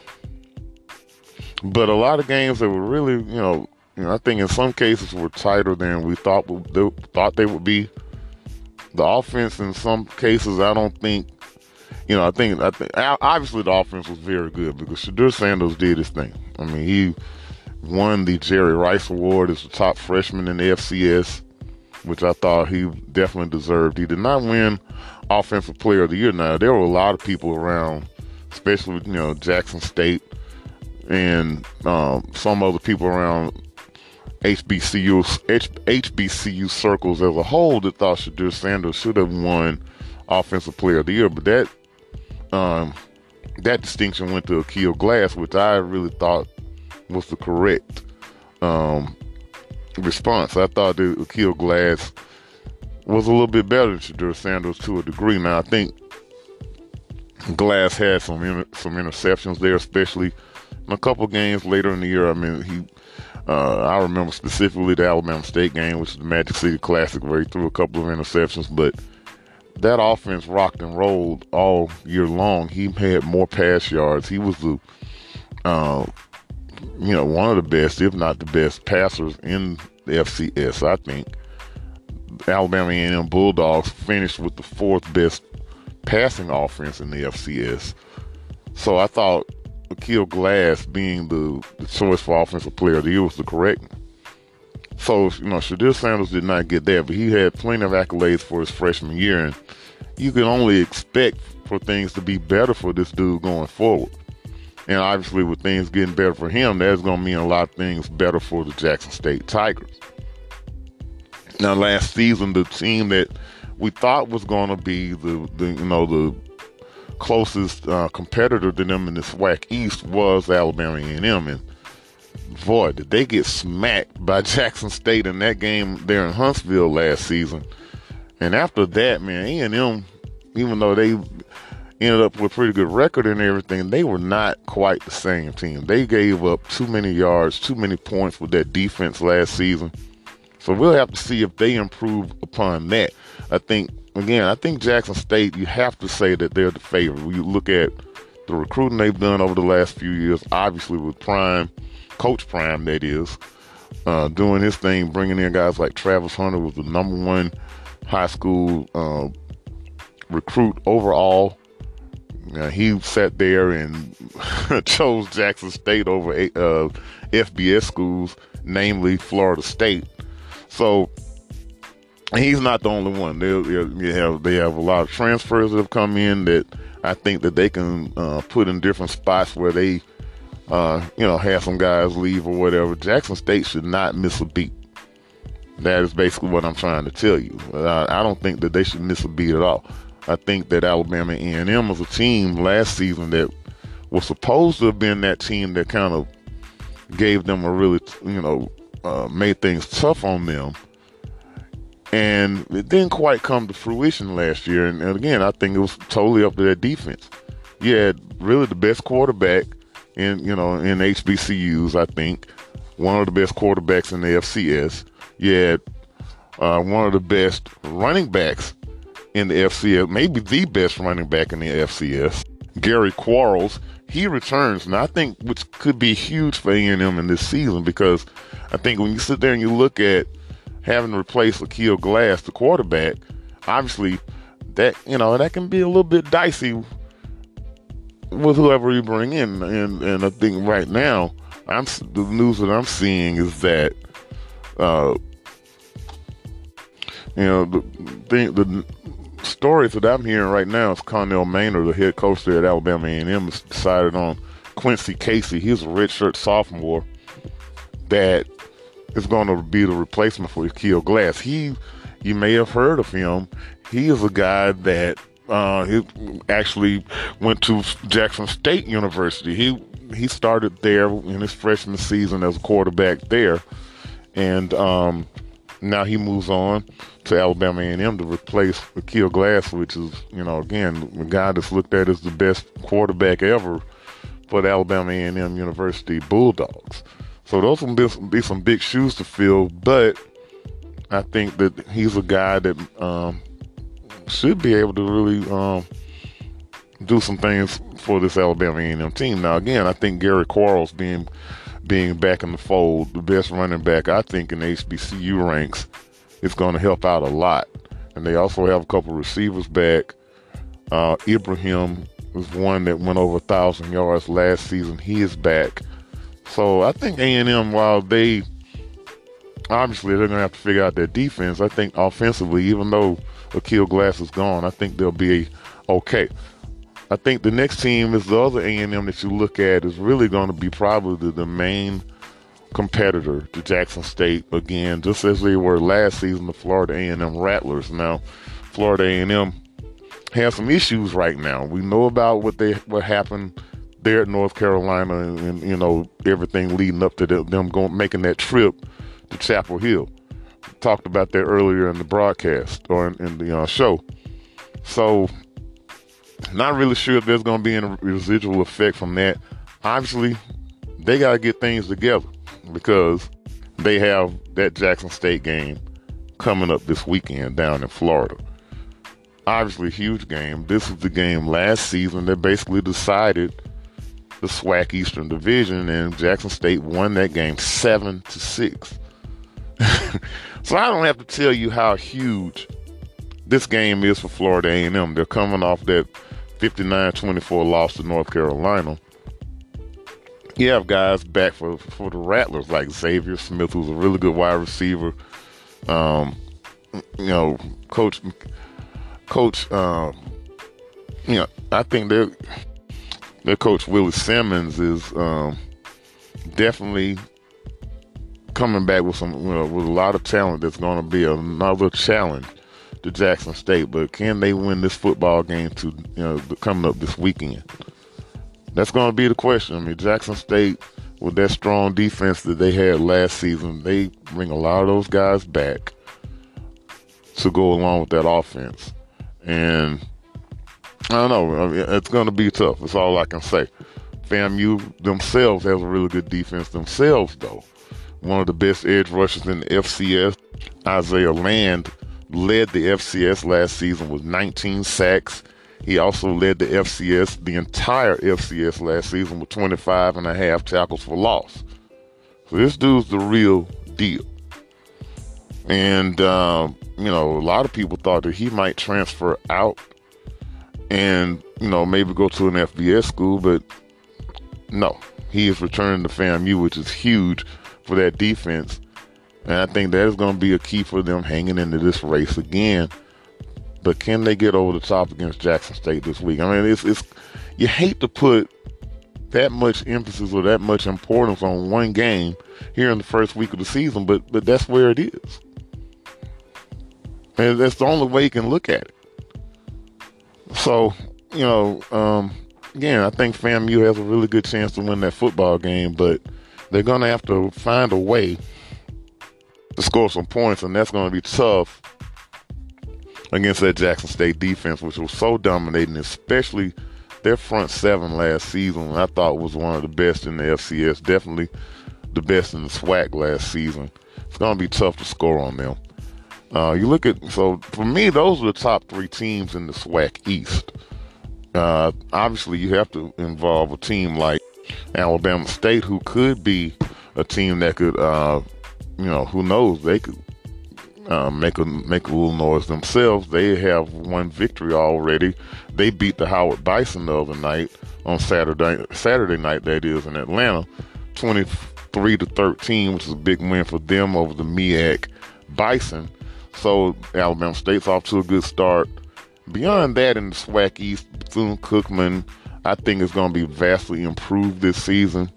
but a lot of games that were really, you know, you know, I think in some cases were tighter than we thought they thought they would be. The offense, in some cases, I don't think, you know, I think, I think obviously the offense was very good because Shedeur Sanders did his thing. I mean, he won the Jerry Rice Award as the top freshman in the FCS which I thought he definitely deserved. He did not win Offensive Player of the Year. Now there were a lot of people around, especially you know Jackson State and um, some other people around HBCU H, HBCU circles as a whole that thought Shedeur Sanders should have won Offensive Player of the Year, but that um, that distinction went to Aqeel Glass, which I really thought was the correct um, response. I thought that Aqeel Glass was a little bit better than Shedeur Sanders to a degree. Now I think Glass had some inter- some interceptions there, especially in a couple games later in the year. I mean, he uh, I remember specifically the Alabama State game, which is the Magic City Classic, where he threw a couple of interceptions. But that offense rocked and rolled all year long. He had more pass yards. He was the, uh, you know, one of the best, if not the best, passers in the FCS. I think Alabama A&M Bulldogs finished with the fourth best passing offense in the FCS. So I thought Aqeel Glass being the, the choice for offensive player of the year was the correct. So, you know, Shedeur Sanders did not get that, but he had plenty of accolades for his freshman year, and you can only expect for things to be better for this dude going forward. And obviously, with things getting better for him, that's going to mean a lot of things better for the Jackson State Tigers. Now, last season, the team that we thought was going to be the, the you know the closest uh, competitor to them in the SWAC East was Alabama A&M, and boy, did they get smacked by Jackson State in that game there in Huntsville last season. And after that, man, A&M, even though they ended up with a pretty good record and everything, they were not quite the same team. They gave up too many yards, too many points with that defense last season. So we'll have to see if they improve upon that. I think again, I think Jackson State, you have to say that they're the favorite. When you look at the recruiting they've done over the last few years, obviously with Prime, Coach Prime, that is, uh, doing his thing, bringing in guys like Travis Hunter was the number one high school uh, recruit overall. He sat there and chose Jackson State over uh, FBS schools, namely Florida State. So he's not the only one. They, they have they have a lot of transfers that have come in that I think that they can uh, put in different spots where they, uh, you know, have some guys leave or whatever. Jackson State should not miss a beat. That is basically what I'm trying to tell you. I, I don't think that they should miss a beat at all. I think that Alabama A&M was a team last season that was supposed to have been that team that kind of gave them a really, you know, uh, made things tough on them and it didn't quite come to fruition last year. And, and, again, I think it was totally up to their defense. You had really the best quarterback in you know in HBCUs. I think one of the best quarterbacks in the FCS. You had uh, one of the best running backs in the FCS, maybe the best running back in the FCS. Gary Quarles, he returns, and I think which could be huge for A&M in this season because I think when you sit there and you look at having to replace Aqeel Glass, the quarterback, obviously that you know that can be a little bit dicey with whoever you bring in. And and I think right now, I'm the news that I'm seeing is that uh, you know the thing the stories that I'm hearing right now is Connell Maynor, the head coach there at Alabama A&M, decided on Quincy Casey. He's a redshirt sophomore that is going to be the replacement for Aqeel Glass. He, you may have heard of him. He is a guy that uh, he actually went to Jackson State University. He he started there in his freshman season as a quarterback there, and um, now he moves on to Alabama A&M to replace Aqeel Glass, which is you know again the guy that's looked at as the best quarterback ever for the Alabama A&M University Bulldogs. So those will be, be some big shoes to fill, but I think that he's a guy that um, should be able to really um, do some things for this Alabama A&M team. Now, again, I think Gary Quarles being being back in the fold, the best running back I think in the HBCU ranks, is going to help out a lot. And they also have a couple receivers back. Uh, Ibrahim was one that went over thousand yards last season. He is back. So I think A&M, while they obviously they're going to have to figure out their defense, I think offensively, even though Aqeel Glass is gone, I think they'll be okay. I think the next team is the other A&M that you look at is really going to be probably the, the main competitor to Jackson State again, just as they were last season, the Florida A&M Rattlers. Now, Florida A&M has some issues right now. We know about what they what happened there at North Carolina and, and you know everything leading up to them, them going making that trip to Chapel Hill. Talked about that earlier in the broadcast or in, in the uh, show. So Not really sure if there's going to be any residual effect from that. Obviously, they got to get things together because they have that Jackson State game coming up this weekend down in Florida. Obviously, huge game. This was the game last season that basically decided the SWAC Eastern Division, and Jackson State won that game seven to six. so I don't have to tell you how huge this game is for Florida A&M. They're coming off that 59-24 loss to North Carolina. You have guys back for for the Rattlers like Xavier Smith, who's a really good wide receiver. Um, you know, Coach Coach. Uh, you know, I think their their coach Willie Simmons is um, definitely coming back with some you know, with a lot of talent. That's going to be another challenge to Jackson State. But can they win this football game to you know coming up this weekend? That's going to be the question. I mean, Jackson State, with that strong defense that they had last season, they bring a lot of those guys back to go along with that offense. And I don't know. I mean, it's going to be tough. That's all I can say. FAMU themselves has a really good defense themselves, though. One of the best edge rushers in the FCS, Isaiah Land, led the FCS last season with 19 sacks he also led the FCS, the entire FCS last season with 25 and a half tackles for loss. So this dude's the real deal. And, um, you know, a lot of people thought that he might transfer out and, you know, maybe go to an FBS school, but no, he is returning to FAMU, which is huge for that defense. And I think that is going to be a key for them hanging into this race again but can they get over the top against Jackson State this week? I mean, it's it's you hate to put that much emphasis or that much importance on one game here in the first week of the season, but but that's where it is, and that's the only way you can look at it. So you know, um, again, I think FAMU has a really good chance to win that football game, but they're going to have to find a way to score some points, and that's going to be tough against that Jackson State defense, which was so dominating, especially their front seven last season. I thought was one of the best in the FCS, definitely the best in the SWAC last season. It's going to be tough to score on them. Uh, you look at so for me, those are the top three teams in the SWAC East. Uh, obviously, you have to involve a team like Alabama State, who could be a team that could, uh, you know, who knows, they could uh, make a make a little noise themselves. They have one victory already. They beat the Howard Bison the other night on Saturday Saturday night that is in Atlanta, twenty three to thirteen, which is a big win for them over the MEAC Bison. So Alabama State's off to a good start. Beyond that, in the SWAC East, Bethune Cookman, I think is going to be vastly improved this season.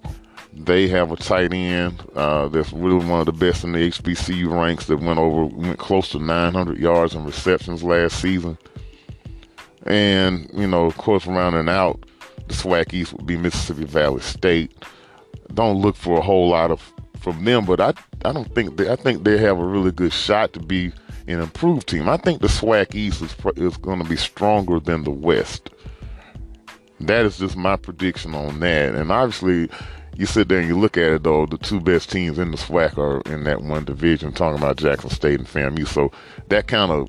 They have a tight end uh, that's really one of the best in the HBCU ranks that went over, went close to 900 yards in receptions last season. And, you know, of course, rounding out the SWAC East would be Mississippi Valley State. Don't look for a whole lot of from them, but I I don't think they, I think they have a really good shot to be an improved team. I think the SWAC East is is going to be stronger than the West. That is just my prediction on that. And obviously, you sit there and you look at it though, the two best teams in the SWAC are in that one division. Talking about Jackson State and FAMU, so that kind of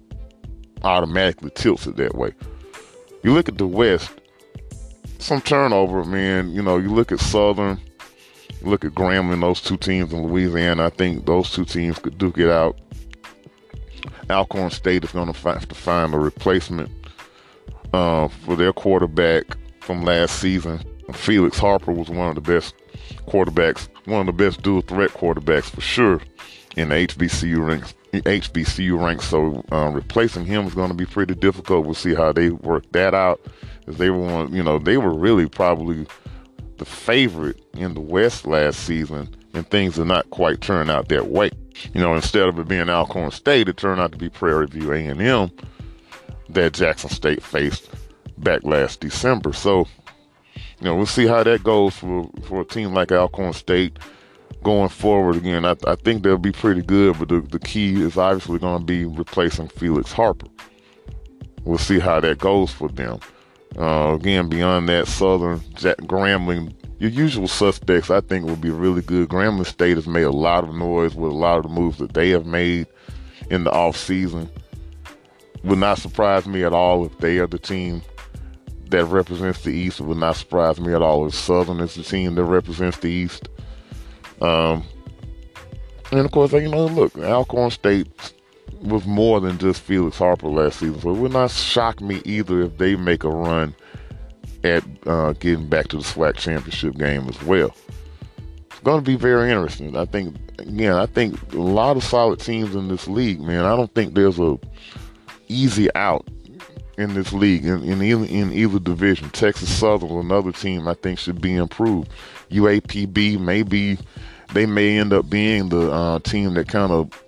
automatically tilts it that way. You look at the West, some turnover, man. You know, you look at Southern, you look at Grambling, those two teams in Louisiana. I think those two teams could duke it out. Alcorn State is going to have to find a replacement uh, for their quarterback from last season. Felix Harper was one of the best quarterbacks, one of the best dual threat quarterbacks for sure in the HBCU ranks. HBCU ranks, so uh, replacing him is going to be pretty difficult. We'll see how they work that out. Because they were, you know, they were really probably the favorite in the West last season, and things are not quite turning out that way. You know, instead of it being Alcorn State, it turned out to be Prairie View A&M that Jackson State faced back last December. So you know, we'll see how that goes for for a team like Alcorn State going forward. Again, I, I think they'll be pretty good, but the, the key is obviously going to be replacing Felix Harper. We'll see how that goes for them. Uh, again, beyond that, Southern, Jack Grambling, your usual suspects, I think, will be really good. Grambling State has made a lot of noise with a lot of the moves that they have made in the off season. Would not surprise me at all if they are the team that represents the East. Would not surprise me at all if Southern is the team that represents the East. Um, and of course, you know, look, Alcorn State was more than just Felix Harper last season, so it would not shock me either if they make a run at uh, getting back to the SWAC championship game as well. It's going to be very interesting. I think, again, I think a lot of solid teams in this league, man. I don't think there's a easy out in this league in, in either in either division. Texas Southern, another team I think should be improved. UAPB maybe they may end up being the uh, team that kind of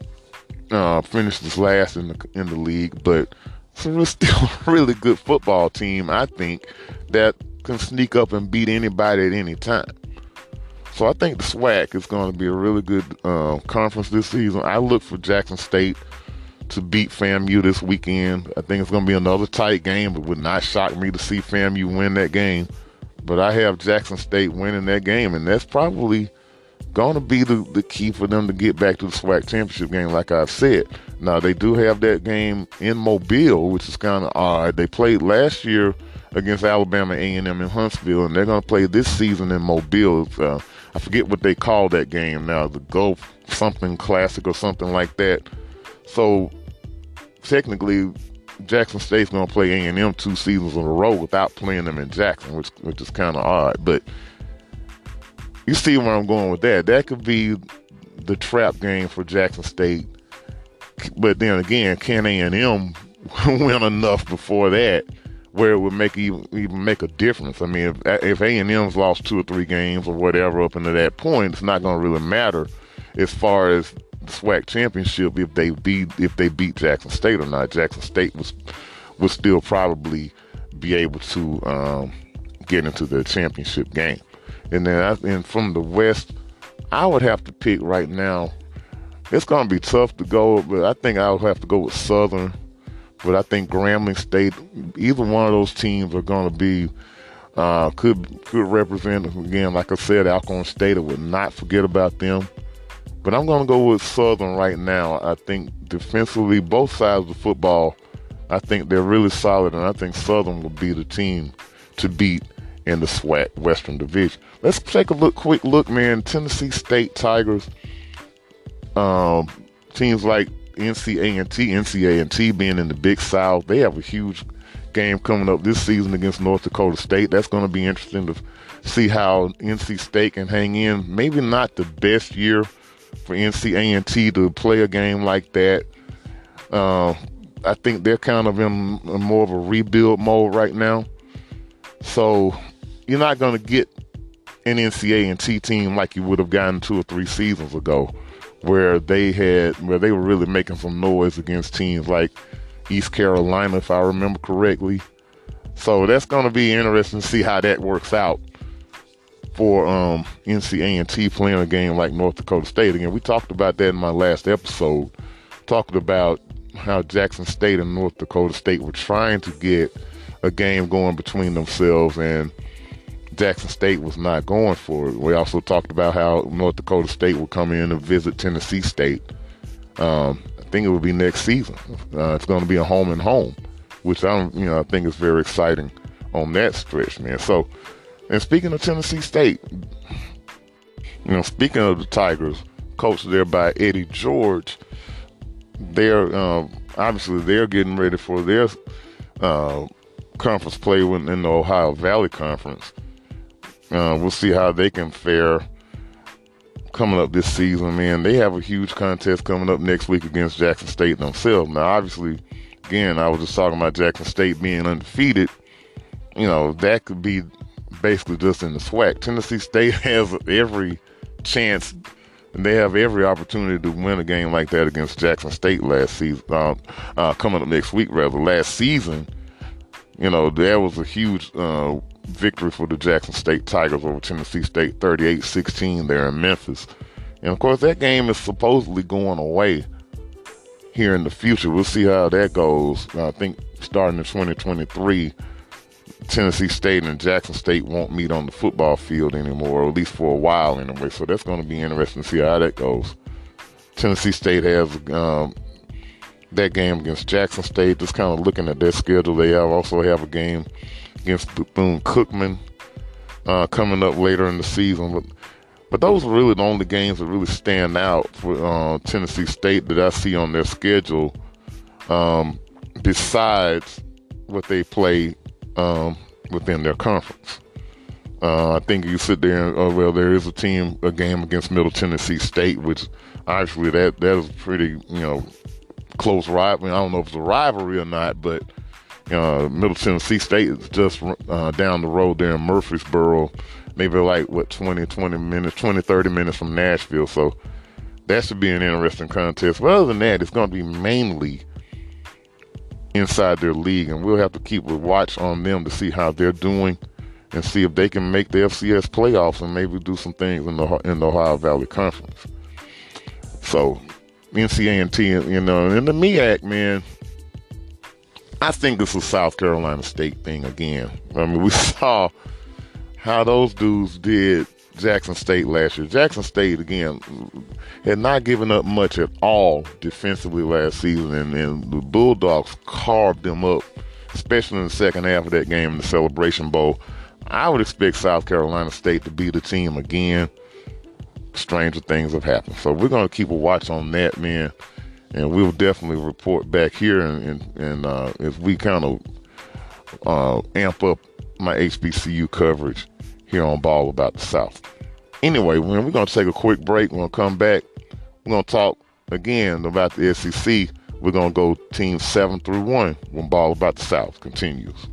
uh, finishes last in the in the league, but it's still a really good football team. I think that can sneak up and beat anybody at any time. So I think the SWAC is going to be a really good uh, conference this season. I look for Jackson State to beat FAMU this weekend. I think it's going to be another tight game. It would not shock me to see FAMU win that game. But I have Jackson State winning that game, and that's probably going to be the, the key for them to get back to the SWAC championship game, like I've said. Now, they do have that game in Mobile, which is kind of odd. They played last year against Alabama A&M in Huntsville, and they're going to play this season in Mobile. Uh, I forget what they call that game now, the Gulf something classic or something like that. So technically, Jackson State's going to play A&M two seasons in a row without playing them in Jackson, which which is kind of odd. But you see where I'm going with that. That could be the trap game for Jackson State. But then again, can A&M win enough before that where it would make even, even make a difference? I mean, if, if A&M's lost two or three games or whatever up into that point, it's not going to really matter as far as SWAC championship if they beat if they beat Jackson State or not. Jackson State was would still probably be able to um, get into the championship game. And then I, and from the West, I would have to pick right now. It's to be tough to go, but I think I would have to go with Southern. But I think Grambling State, either one of those teams are going to be uh, could could represent again. Like I said, Alcorn State. I would not forget about them. But I'm going to go with Southern right now. I think defensively, both sides of the football, I think they're really solid, and I think Southern will be the team to beat in the SWAC Western Division. Let's take a look, quick look, man. Tennessee State Tigers, um, teams like NC A&T, NC A&T being in the Big South, they have a huge game coming up this season against North Dakota State. That's going to be interesting to see how NC State can hang in. Maybe not the best year for NC A&T to play a game like that. Uh, I think they're kind of in more of a rebuild mode right now. So you're not going to get an NC A&T team like you would have gotten two or three seasons ago, where they had where they were really making some noise against teams like East Carolina, if I remember correctly. So that's going to be interesting to see how that works out for um, NC A&T playing a game like North Dakota State. Again, we talked about that in my last episode, talking about how Jackson State and North Dakota State were trying to get a game going between themselves, and Jackson State was not going for it. We also talked about how North Dakota State will come in and visit Tennessee State. Um, I think it will be next season. Uh, it's going to be a home and home, which I'm, you know, I think is very exciting on that stretch, man. So and speaking of Tennessee State, you know, speaking of the Tigers, coached there by Eddie George, they're um, obviously they're getting ready for their uh, conference play in the Ohio Valley Conference. Uh, we'll see how they can fare coming up this season. Man, they have a huge contest coming up next week against Jackson State themselves. Now, obviously, again, I was just talking about Jackson State being undefeated. You know, that could be basically just in the SWAC. Tennessee State has every chance and they have every opportunity to win a game like that against Jackson State last season. Uh, uh, coming up next week, rather. Last season, you know, there was a huge uh, victory for the Jackson State Tigers over Tennessee State, 38-16 there in Memphis. And of course, that game is supposedly going away here in the future. We'll see how that goes. I think starting in 2023 Tennessee State and Jackson State won't meet on the football field anymore, or at least for a while anyway. So that's going to be interesting to see how that goes. Tennessee State has um, that game against Jackson State. Just kind of looking at their schedule, they have also have a game against Bethune Cookman uh, coming up later in the season. But but those are really the only games that really stand out for uh, Tennessee State that I see on their schedule. Um, besides what they play um, within their conference. Uh, I think you sit there and, oh, well, there is a team, a game against Middle Tennessee State, which obviously that that is pretty, you know, close rivalry. I don't know if it's a rivalry or not, but Middle Tennessee State is just uh, down the road there in Murfreesboro, maybe like what 20, 20 minutes, 20, 30 minutes from Nashville. So that should be an interesting contest. But other than that, it's going to be mainly inside their league, and we'll have to keep a watch on them to see how they're doing and see if they can make the FCS playoffs and maybe do some things in the in the Ohio Valley Conference. So, NC A&T, you know, and the MEAC, man, I think this is South Carolina State thing again. I mean, we saw how those dudes did Jackson State last year. Jackson State, again, had not given up much at all defensively last season, and, and the Bulldogs carved them up, especially in the second half of that game in the Celebration Bowl. I would expect South Carolina State to be the team again. Stranger things have happened. So we're going to keep a watch on that, man. And we'll definitely report back here. And, and, and uh, if we kind of uh, amp up my HBCU coverage here on Ball About the South. Anyway, when we're going to take a quick break. We're going to come back. We're going to talk again about the SEC. We're going to go team seven through one when Ball About the South continues.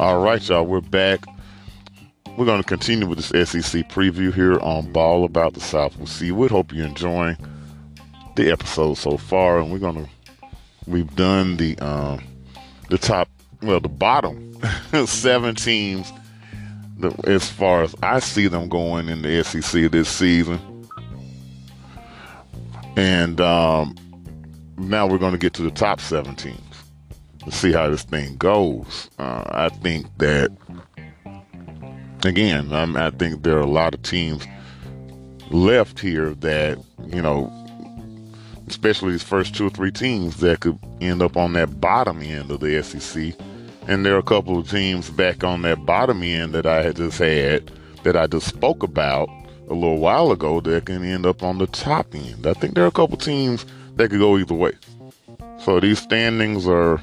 All right, y'all, we're back. We're going to continue with this SEC preview here on Ball About the South. We'll see. We hope you're enjoying the episode so far, and we're gonna we've done the um the top well the bottom seven teams the, as far as I see them going in the SEC this season, and um, now we're going to get to the top seven teams to see how this thing goes. Uh, I think that again, I'm, I think there are a lot of teams left here that you know especially these first two or three teams that could end up on that bottom end of the SEC. And there are a couple of teams back on that bottom end that I had just had that I just spoke about a little while ago that can end up on the top end. I think there are a couple teams that could go either way. So these standings are,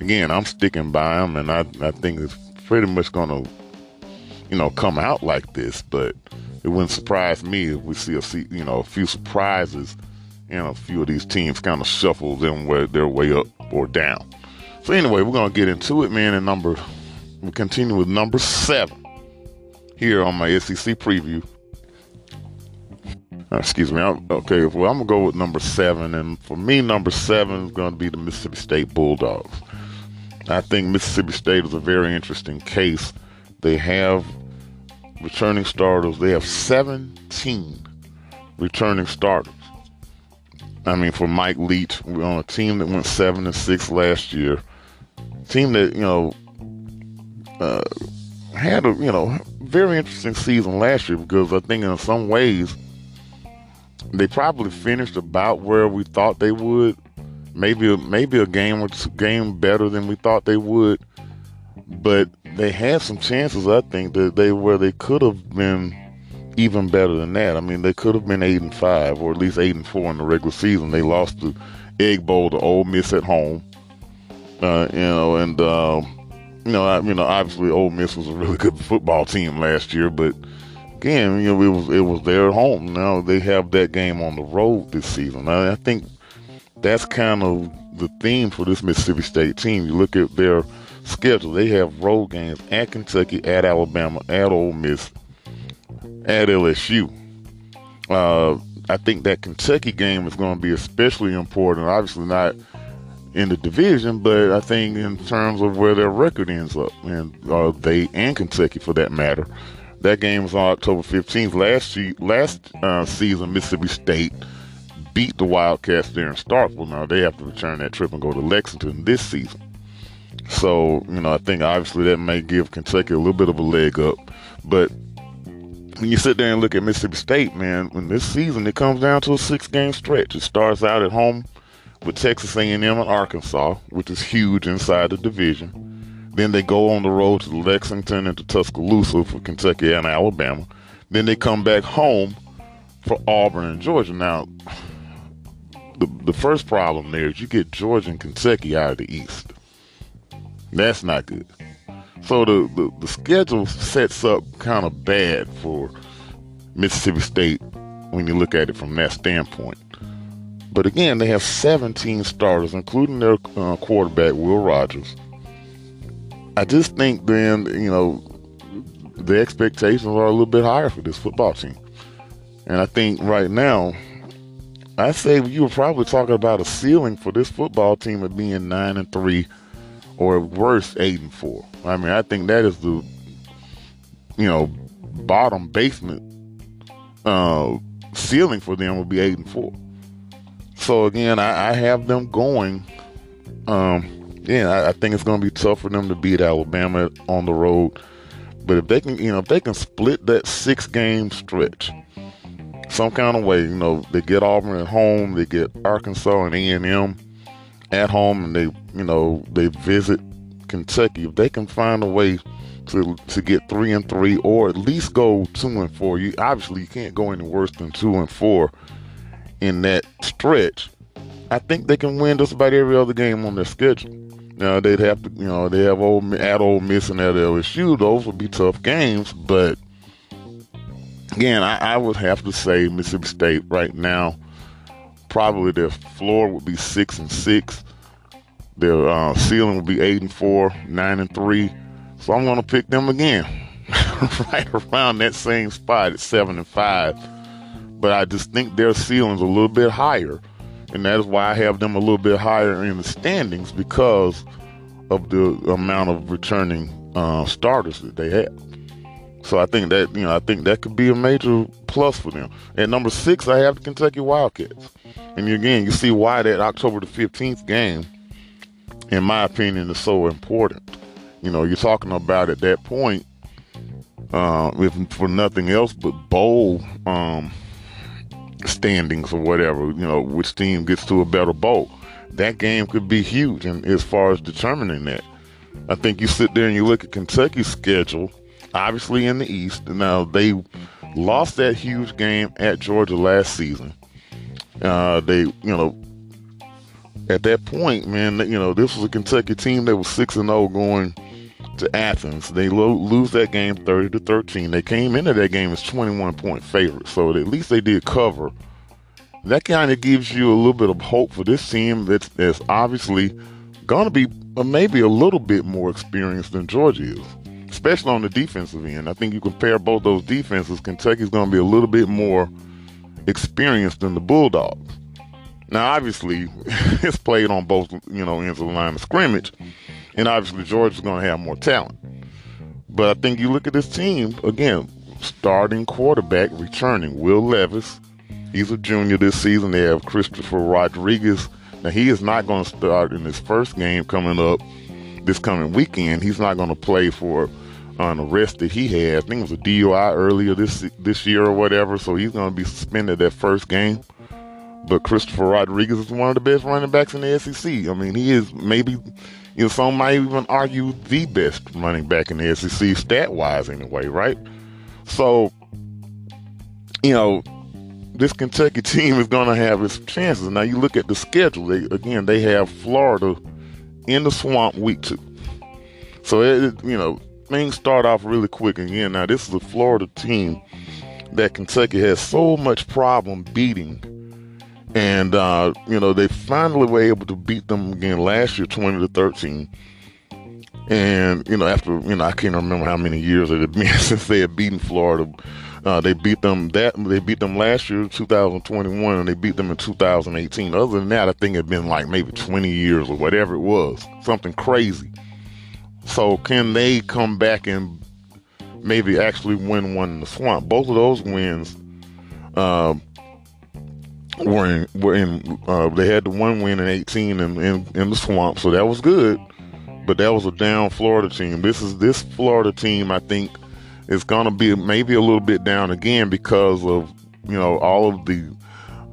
again, I'm sticking by them, and I, I think it's pretty much going to, you know, come out like this. But it wouldn't surprise me if we see a, you know, a few surprises and a few of these teams kind of shuffle them where their way up or down. So anyway, we're gonna get into it, man. And number, we continue with number seven here on my SEC preview. Uh, excuse me. I'm, okay, well, I'm gonna go with number seven, and for me, number seven is gonna be the Mississippi State Bulldogs. I think Mississippi State is a very interesting case. They have returning starters. They have 17 returning starters. I mean, for Mike Leach, we're on a team that went seven and six last year. Team that you know uh, had a you know very interesting season last year because I think in some ways they probably finished about where we thought they would. Maybe maybe a game or two game better than we thought they would, but they had some chances. I think that they where they could have been even better than that. I mean, they could have been eight and five, or at least eight and four in the regular season. They lost the Egg Bowl to Ole Miss at home. Uh, you know, and um, you know, I, you know, obviously Ole Miss was a really good football team last year, but again, you know, it was it was at home. Now they have that game on the road this season. I, I think that's kind of the theme for this Mississippi State team. You look at their schedule; they have road games at Kentucky, at Alabama, at Ole Miss, at LSU. Uh, I think that Kentucky game is going to be especially important. Obviously, not in the division, but I think in terms of where their record ends up, and uh, they and Kentucky for that matter, That game was on October 15th. Last last uh, season, Mississippi State beat the Wildcats there in Starkville. Now they have to return that trip and go to Lexington this season. So, you know, I think obviously that may give Kentucky a little bit of a leg up. But when you sit there and look at Mississippi State, man, when this season it comes down to a six-game stretch. It starts out at home with Texas A&M and Arkansas, which is huge inside the division. Then they go on the road to Lexington and to Tuscaloosa for Kentucky and Alabama. Then they come back home for Auburn and Georgia. Now, the the first problem there is you get Georgia and Kentucky out of the East. That's not good. So the, the, the schedule sets up kind of bad for Mississippi State when you look at it from that standpoint. But again, they have 17 starters, including their uh, quarterback, Will Rogers. I just think then, you know, the expectations are a little bit higher for this football team. And I think right now, I say you were probably talking about a ceiling for this football team of being nine and three, or worse, eight and four. I mean, I think that is the, you know, bottom basement uh, ceiling for them would be eight and four. So again, I, I have them going. Um, yeah, I, I think it's going to be tough for them to beat Alabama on the road. But if they can, you know, if they can split that six game stretch some kind of way, you know, they get Auburn at home, they get Arkansas and A&M at home, and they, you know, they visit Kentucky. If they can find a way to to get three and three, or at least go two and four, you obviously you can't go any worse than two and four in that stretch. I think they can win just about every other game on their schedule. Now they'd have to, you know, they have old at Ole Miss and at LSU. Those would be tough games, but again, I, I, would have to say Mississippi State right now. Probably their floor would be six and six. Their uh, ceiling would be eight and four, nine and three. So I'm going to pick them again, right around that same spot at seven and five. But I just think their ceiling's a little bit higher, and that is why I have them a little bit higher in the standings because of the amount of returning uh, starters that they have. So I think that you know I think that could be a major plus for them. At number six, I have the Kentucky Wildcats, and again, you see why that October the fifteenth game, in my opinion, is so important. You know, you're talking about at that point, uh, if for nothing else but bowl um, standings or whatever. You know, which team gets to a better bowl. That game could be huge, and as far as determining that, I think you sit there and you look at Kentucky's schedule obviously in the East. Now they lost that huge game at Georgia last season. Uh, they, you know, at that point, man, you know, this was a Kentucky team that was six and zero oh going to Athens. They lo- lose that game thirty to thirteen. They came into that game as twenty one point favorites, so at least they did cover. That kind of gives you a little bit of hope for this team that's, that's obviously going to be uh, maybe a little bit more experienced than Georgia is especially on the defensive end. I think you compare both those defenses, Kentucky's going to be a little bit more experienced than the Bulldogs. Now, obviously, it's played on both, you know, ends of the line of scrimmage, and obviously Georgia's going to have more talent. But I think you look at this team again, starting quarterback returning Will Levis. He's a junior this season. They have Christopher Rodriguez. Now he is not going to start in his first game coming up this coming weekend. He's not going to play for on arrest that he had. I think it was a DUI earlier this this year or whatever, so he's going to be suspended that first game. But Christopher Rodriguez is one of the best running backs in the SEC. I mean, he is maybe, you know, some might even argue the best running back in the SEC stat wise, anyway, right? So, you know, this Kentucky team is going to have its chances. Now, you look at the schedule. They, again, they have Florida in the swamp week two. So, it, you know, things start off really quick again. Now, this is a Florida team that Kentucky has so much problem beating. And, uh, you know, they finally were able to beat them again last year, 20 to 13. And, you know, after, you know, I can't remember how many years it had been since they had beaten Florida. Uh, they beat them that they beat them last year, 2021, and they beat them in 2018. Other than that, I think it'd been like maybe 20 years or whatever it was, something crazy. So can they come back and maybe actually win one in the swamp. Both of those wins uh, were in, were in uh, they had the one win in 18 in, in, in the swamp, so that was good. But that was a down Florida team. This is this Florida team. I think is going to be maybe a little bit down again because of you know all of the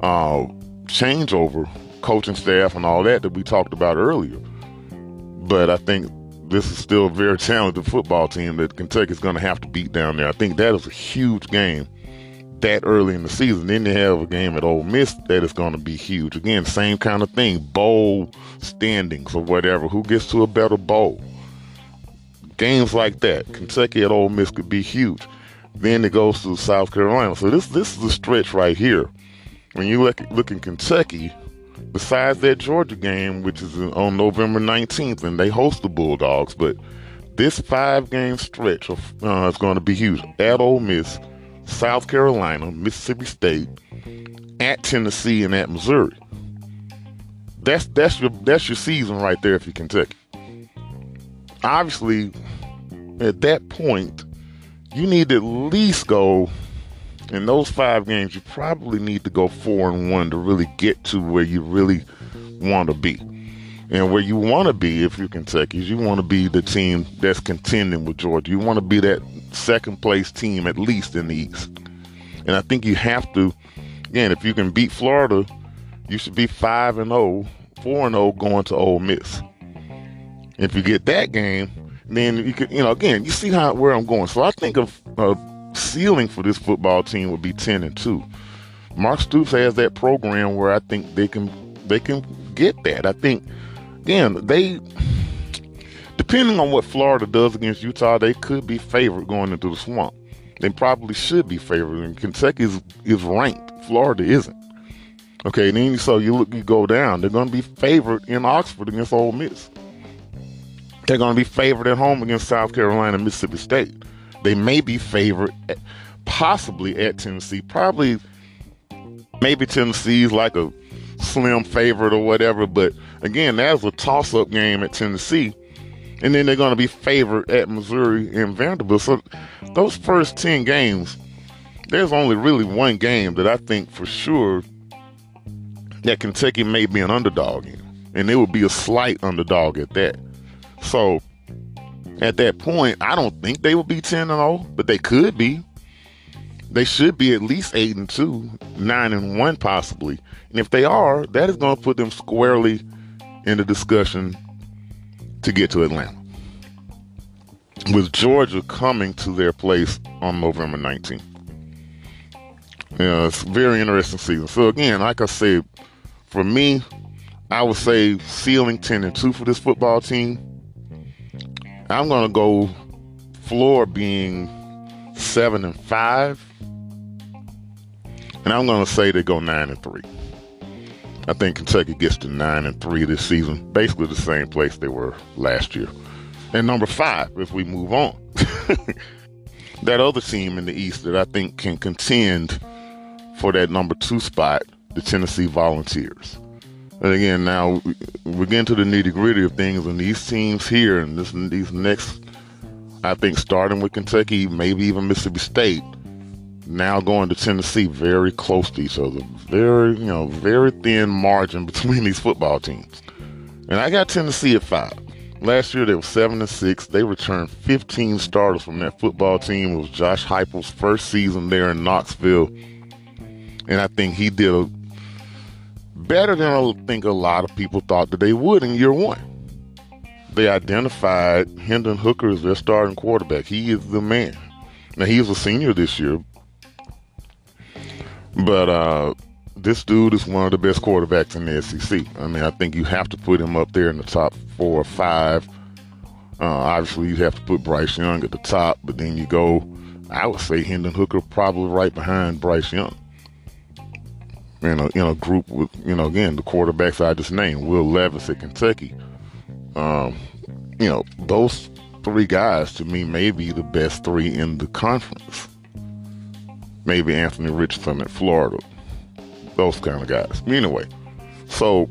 uh, changeover coaching staff and all that that we talked about earlier. But I think this is still a very talented football team that Kentucky's going to have to beat down there. I think that is a huge game that early in the season. Then they have a game at Ole Miss that is going to be huge. Again, same kind of thing, bowl standings or whatever. Who gets to a better bowl? Games like that, Kentucky at Ole Miss could be huge. Then it goes to South Carolina. So this this is a stretch right here. When you look look in Kentucky, besides that Georgia game, which is on November 19th, and they host the Bulldogs, but this five game stretch of, uh, is going to be huge. At Ole Miss, South Carolina, Mississippi State, at Tennessee, and at Missouri. That's that's your that's your season right there if you Kentucky. Obviously, at that point, you need to at least go in those five games. You probably need to go four and one to really get to where you really want to be. And where you want to be, if you're Kentucky, you want to be the team that's contending with Georgia. You want to be that second place team at least in the East. And I think you have to, again, if you can beat Florida, you should be 5 and 0, 4 and 0 going to Ole Miss. If you get that game, then you could, you know, again, you see how where I'm going. So I think of ceiling for this football team would be 10 and 2. Mark Stoops has that program where I think they can they can get that. I think again, they depending on what Florida does against Utah, they could be favored going into the swamp. They probably should be favored. And Kentucky is, is ranked. Florida isn't. Okay, and then so you look, you go down. They're going to be favored in Oxford against Ole Miss. They're going to be favored at home against South Carolina, and Mississippi State. They may be favored, at, eh, possibly at Tennessee. Probably, maybe Tennessee's like a slim favorite or whatever. But again, that's a toss-up game at Tennessee and then they're going to be favored at Missouri and Vanderbilt. So those first 10 games, there's only really one game that I think for sure that Kentucky may be an underdog in, and it would be a slight underdog at that. So at that point, I don't think they will be 10 and 0, but they could be. They should be at least 8 and 2, 9 and 1 possibly. And if they are, that is going to put them squarely in the discussion to get to Atlanta. With Georgia coming to their place on November 19th. Yeah, it's very interesting season. So again, like I said, for me, I would say ceiling 10 and 2 for this football team. I'm gonna go floor being seven and five. And I'm gonna say they go nine and three. I think Kentucky gets to nine and three this season, basically the same place they were last year. And number five, if we move on, that other team in the East that I think can contend for that number two spot, the Tennessee Volunteers. And again, now we get into the nitty gritty of things, and these teams here, and this, these next, I think, starting with Kentucky, maybe even Mississippi State, now going to Tennessee very close to each other. Very, you know, very thin margin between these football teams. And I got Tennessee at five. Last year they were seven and six. They returned 15 starters from that football team. It was Josh Heupel's first season there in Knoxville, and I think he did a, better than I think a lot of people thought that they would in year one. They identified Hendon Hooker as their starting quarterback. He is the man. Now he was a senior this year, but uh, this dude is one of the best quarterbacks in the SEC. I mean, I think you have to put him up there in the top four or five. Uh, obviously, you have to put Bryce Young at the top, but then you go, I would say Hendon Hooker probably right behind Bryce Young. In a, in a group with, you know, again, the quarterbacks I just named, Will Levis at Kentucky. Um, you know, those three guys to me may be the best three in the conference maybe Anthony Richardson at Florida, those kind of guys. Anyway, so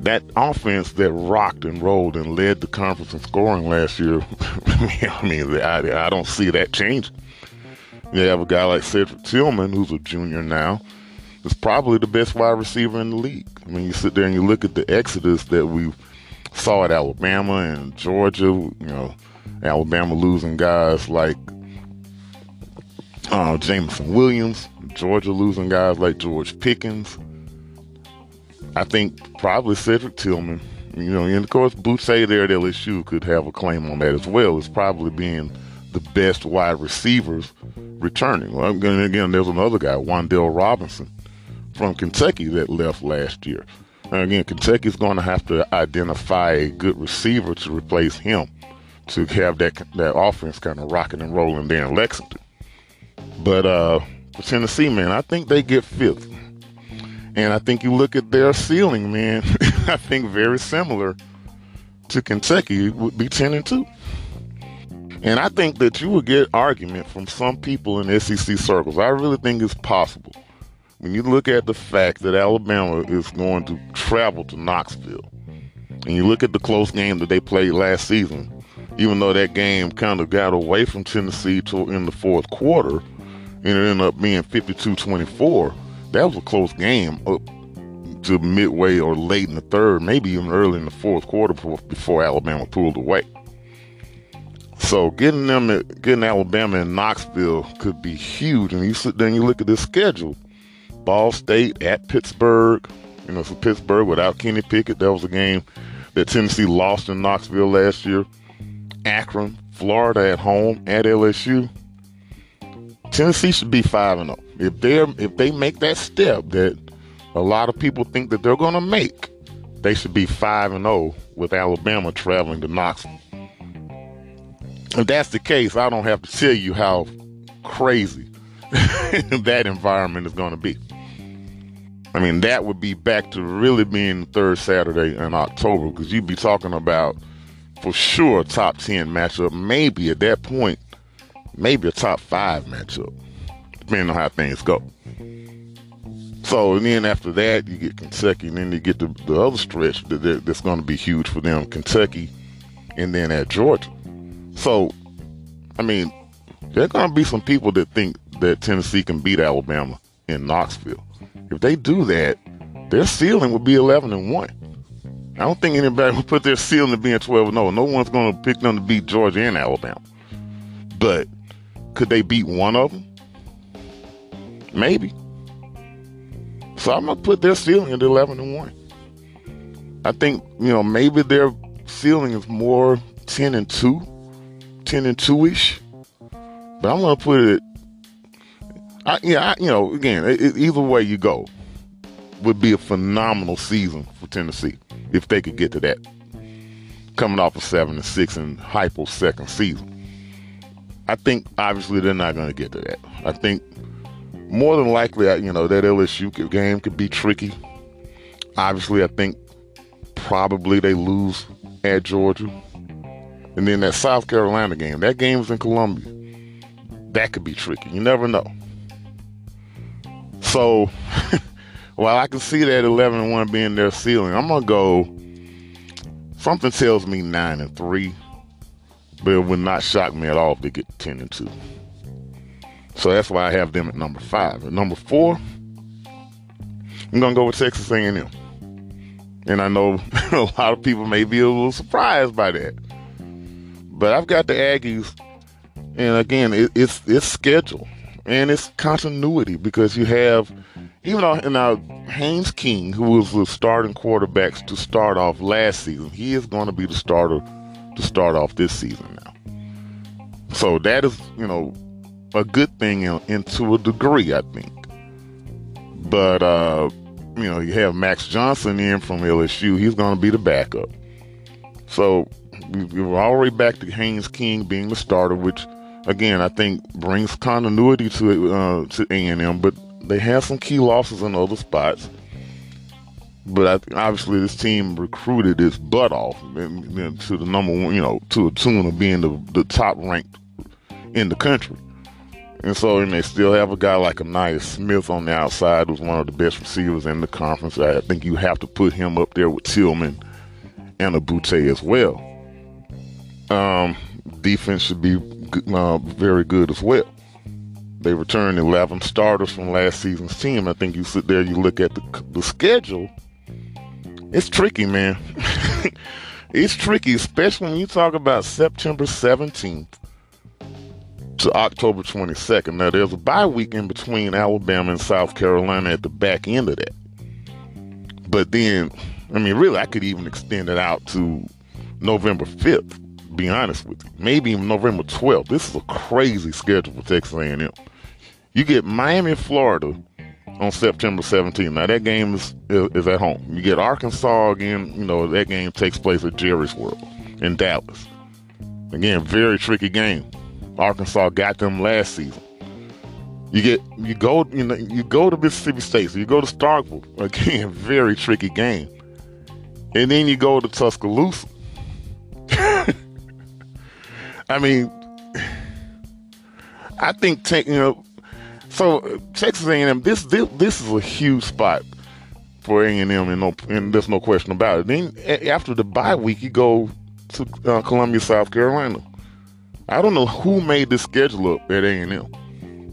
that offense that rocked and rolled and led the conference in scoring last year, I mean, I, I don't see that changing. You have a guy like Cedric Tillman, who's a junior now, is probably the best wide receiver in the league. I mean, you sit there and you look at the exodus that we saw at Alabama and Georgia, you know, Alabama losing guys like uh, Jameson Williams, Georgia losing guys like George Pickens. I think probably Cedric Tillman, you know, and of course Boutte there at LSU could have a claim on that as well as probably being the best wide receivers returning. Well, again, there's another guy, Wan'Dale Robinson from Kentucky that left last year. And again, Kentucky's going to have to identify a good receiver to replace him to have that that offense kind of rocking and rolling there in Lexington. But uh, for Tennessee, man, I think they get fifth. And I think you look at their ceiling, man, I think very similar to Kentucky would be 10 and 2. And I think that you will get argument from some people in SEC circles. I really think it's possible. When you look at the fact that Alabama is going to travel to Knoxville, and you look at the close game that they played last season, even though that game kind of got away from Tennessee to, in the fourth quarter, and it ended up being 52-24, that was a close game up to midway or late in the third, maybe even early in the fourth quarter before Alabama pulled away. So getting them, at, getting Alabama and Knoxville could be huge. And you sit there and you look at this schedule: Ball State at Pittsburgh. You know, for Pittsburgh without Kenny Pickett, that was a game that Tennessee lost in Knoxville last year. Akron, Florida at home at LSU. Tennessee should be five and zero. Oh. If they if they make that step that a lot of people think that they're going to make, they should be five and zero oh with Alabama traveling to Knoxville. If that's the case, I don't have to tell you how crazy that environment is going to be. I mean, that would be back to really being the third Saturday in October because you'd be talking about, for sure, top 10 matchup. Maybe at that point, maybe a top five matchup, depending on how things go. So, and then after that, you get Kentucky, and then you get the, the other stretch that, that's going to be huge for them Kentucky, and then at Georgia. So, I mean, there are going to be some people that think that Tennessee can beat Alabama in Knoxville. If they do that, their ceiling would be 11 and 1. I don't think anybody would put their ceiling to being 12 0. No one's going to pick them to beat Georgia and Alabama. But could they beat one of them? Maybe. So I'm going to put their ceiling at 11 and 1. I think, you know, maybe their ceiling is more 10 and 2 10 and 2 ish. But I'm to put it, I, yeah, I, you know, again, it, either way you go, would be a phenomenal season for Tennessee if they could get to that. Coming off a 7 and 6 and Heupel's second season. I think obviously they're not going to get to that. I think more than likely, you know, that LSU game could be tricky. Obviously, I think probably they lose at Georgia. And then that South Carolina game, that game was in Columbia. That could be tricky. You never know. So, while I can see that 11 and 1 being their ceiling, I'm going to go. Something tells me 9 and 3, but it would not shock me at all if they get 10 and 2. So that's why I have them at number 5. At number 4, I'm going to go with Texas A&M. And I know a lot of people may be a little surprised by that. But I've got the Aggies, and again, it, it's it's schedule and it's continuity because you have even though now Haynes King, who was the starting quarterback to start off last season, he is going to be the starter to start off this season now. So that is, you know, a good thing in, into a degree, I think. But uh, you know, you have Max Johnson in from LSU. He's going to be the backup. So we, were already back to Haynes King being the starter, which again I think brings continuity to uh, to A and M. But they have some key losses in other spots. But I, obviously, this team recruited its butt off and, and to the number one, you know, to a tune of being the, the top ranked in the country. And so, and they still have a guy like Ainias Smith on the outside, who's one of the best receivers in the conference. I think you have to put him up there with Tillman and Boutte as well. Um, defense should be uh, very good as well. They returned 11 starters from last season's team. I think you sit there, you look at the, the schedule. It's tricky, man. it's tricky, especially when you talk about September 17th to October 22nd. Now, there's a bye week in between Alabama and South Carolina at the back end of that. But then, I mean, really, I could even extend it out to November 5th, be honest with you. Maybe November 12th. This is a crazy schedule for Texas A&M. You get Miami, Florida on September 17th. Now, that game is, is at home. You get Arkansas again. You know, that game takes place at Jerry's World in Dallas. Again, very tricky game. Arkansas got them last season. You get you go you know you go to Mississippi State, so you go to Starkville again, very tricky game, and then you go to Tuscaloosa. I mean, I think you know. So Texas A&M, this this this is a huge spot for A&M, and no, and there's no question about it. Then after the bye week, you go to uh, Columbia, South Carolina. I don't know who made this schedule up at A&M,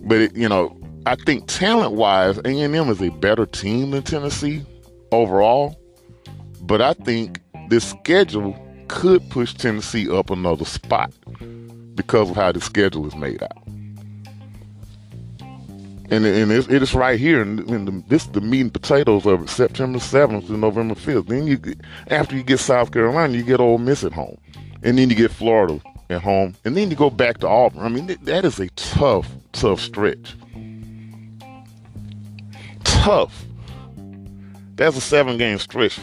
but it, you know, I think talent-wise, A&M is a better team than Tennessee overall. But I think this schedule could push Tennessee up another spot because of how the schedule is made out. And, and it is right here, and, the, this the meat and potatoes of it, September 7th to November 5th. Then you, after you get South Carolina, you get Ole Miss at home, and then you get Florida at home, and then you go back to Auburn. I mean, that is a tough, tough stretch. Tough. That's a seven-game stretch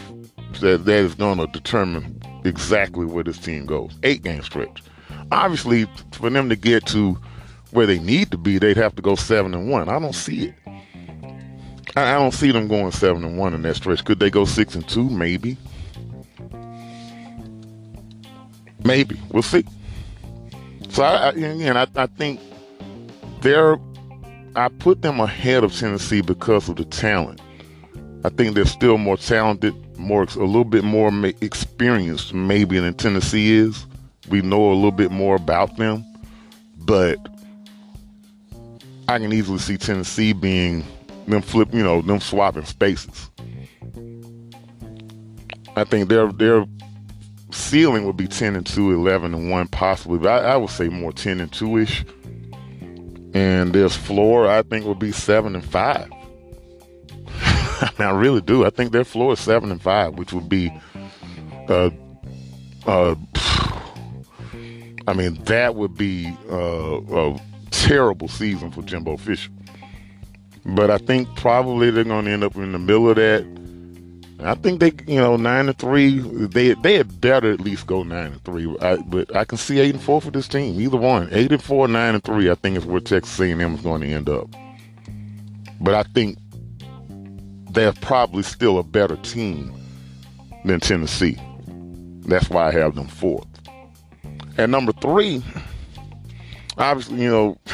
that that is going to determine exactly where this team goes. Eight-game stretch. Obviously, for them to get to where they need to be, they'd have to go seven and one. I don't see it. I, I don't see them going seven and one in that stretch. Could they go six and two? Maybe. Maybe. We'll see. So I, again, I, I think they're. I put them ahead of Tennessee because of the talent. I think they're still more talented, more a little bit more experienced maybe than Tennessee is. We know a little bit more about them, but I can easily see Tennessee being them flip, you know, them swapping spaces. I think they're they're ceiling would be 10 and 2, 11 and 1, possibly. But I, I would say more 10 and 2 ish. And their floor, I think, would be 7 and 5. I mean, I really do. I think their floor is 7 and 5, which would be, uh, uh, I mean, that would be uh, a terrible season for Jimbo Fisher. But I think probably they're going to end up in the middle of that I think they, you know, nine and three. They they had better at least go nine and three. I, but I can see eight and four for this team. Either one, eight and four, nine and three. I think is where Texas A&M is going to end up. But I think they're probably still a better team than Tennessee. That's why I have them fourth. And number three, obviously, you know.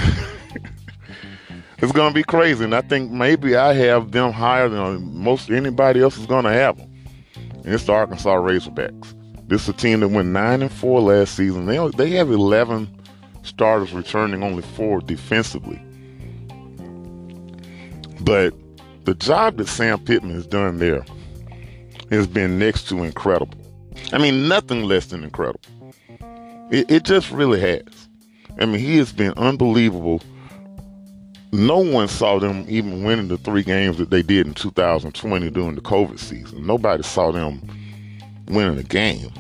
it's going to be crazy. And I think maybe I have them higher than most anybody else is going to have them. And it's the Arkansas Razorbacks. This is a team that went nine and four last season. They they have eleven starters returning, only four defensively. But the job that Sam Pittman has done there has been next to incredible. I mean, nothing less than incredible. It, it just really has. I mean, he has been unbelievable no one saw them even winning the three games that they did in 2020 during the COVID season. Nobody saw them winning a game.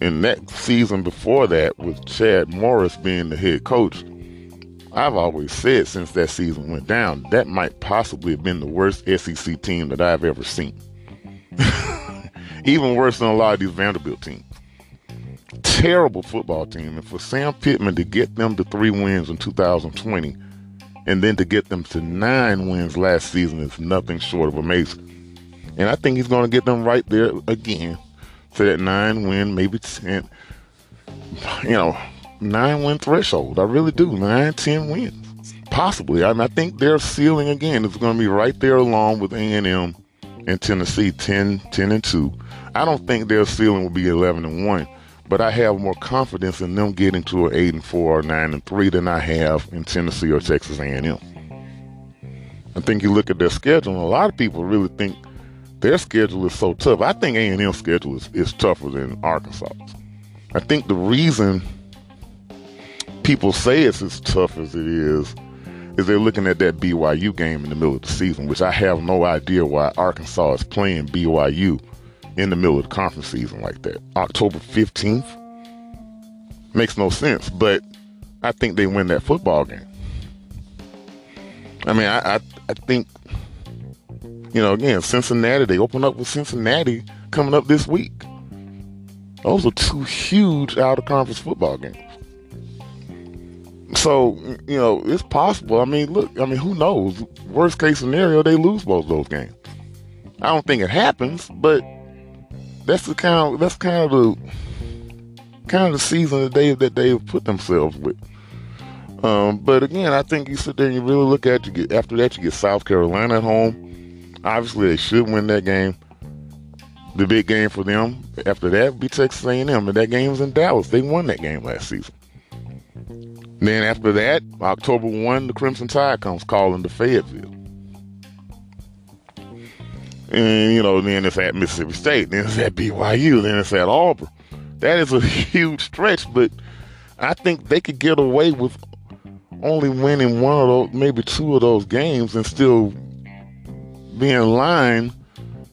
In that season before that, with Chad Morris being the head coach, I've always said since that season went down, that might possibly have been the worst SEC team that I've ever seen. Even worse than a lot of these Vanderbilt teams. Terrible football team. And for Sam Pittman to get them to three wins in 2020 and then to get them to nine wins last season is nothing short of amazing. And I think he's going to get them right there again to that nine win, maybe 10, you know, nine win threshold. I really do. Nine, ten wins. possibly. I, mean, I think their ceiling again is going to be right there along with A&M and Tennessee, 10, 10 and two. I don't think their ceiling will be 11 and one, but I have more confidence in them getting to an eight and four or nine and three than I have in Tennessee or Texas A&M. I think you look at their schedule, and a lot of people really think their schedule is so tough. I think A&M's schedule is, is tougher than Arkansas. I think the reason people say it's as tough as it is is they're looking at that BYU game in the middle of the season, which I have no idea why Arkansas is playing BYU in the middle of the conference season like that. October 15th makes no sense, but I think they win that football game. I mean, I, I, I think, you know, again, Cincinnati, they open up with Cincinnati coming up this week. Those are two huge out of conference football games. So, you know, it's possible. I mean, look, I mean, who knows? Worst case scenario, they lose both those games. I don't think it happens, but that's the kind of that's kind of the kind of the season that they that they've put themselves with. Um, but again, I think you sit there and you really look at you get after that you get South Carolina at home. Obviously, they should win that game. The big game for them after that be Texas A&M, and that game was in Dallas. They won that game last season. Then after that, October 1, the Crimson Tide comes calling to Fayetteville. And, you know, then it's at Mississippi State, then it's at BYU, then it's at Auburn. That is a huge stretch, but I think they could get away with only winning one of those, maybe two of those games and still be in line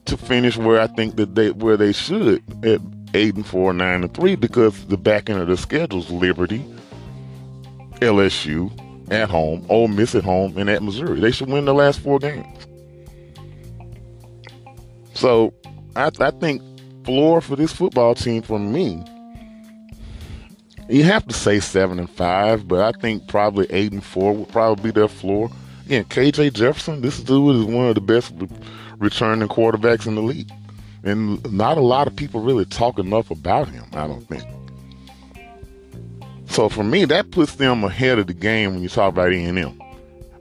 to finish where I think that they where they should at eight and four, nine and three, because the back end of the schedule is Liberty, LSU at home, Ole Miss at home, and at Missouri. They should win the last four games. So I, I think floor for this football team for me, you have to say seven and five, but I think probably eight and four would probably be their floor. Again, KJ Jefferson, this dude is one of the best returning quarterbacks in the league. And not a lot of people really talk enough about him, I don't think. So for me, that puts them ahead of the game when you talk about A&M.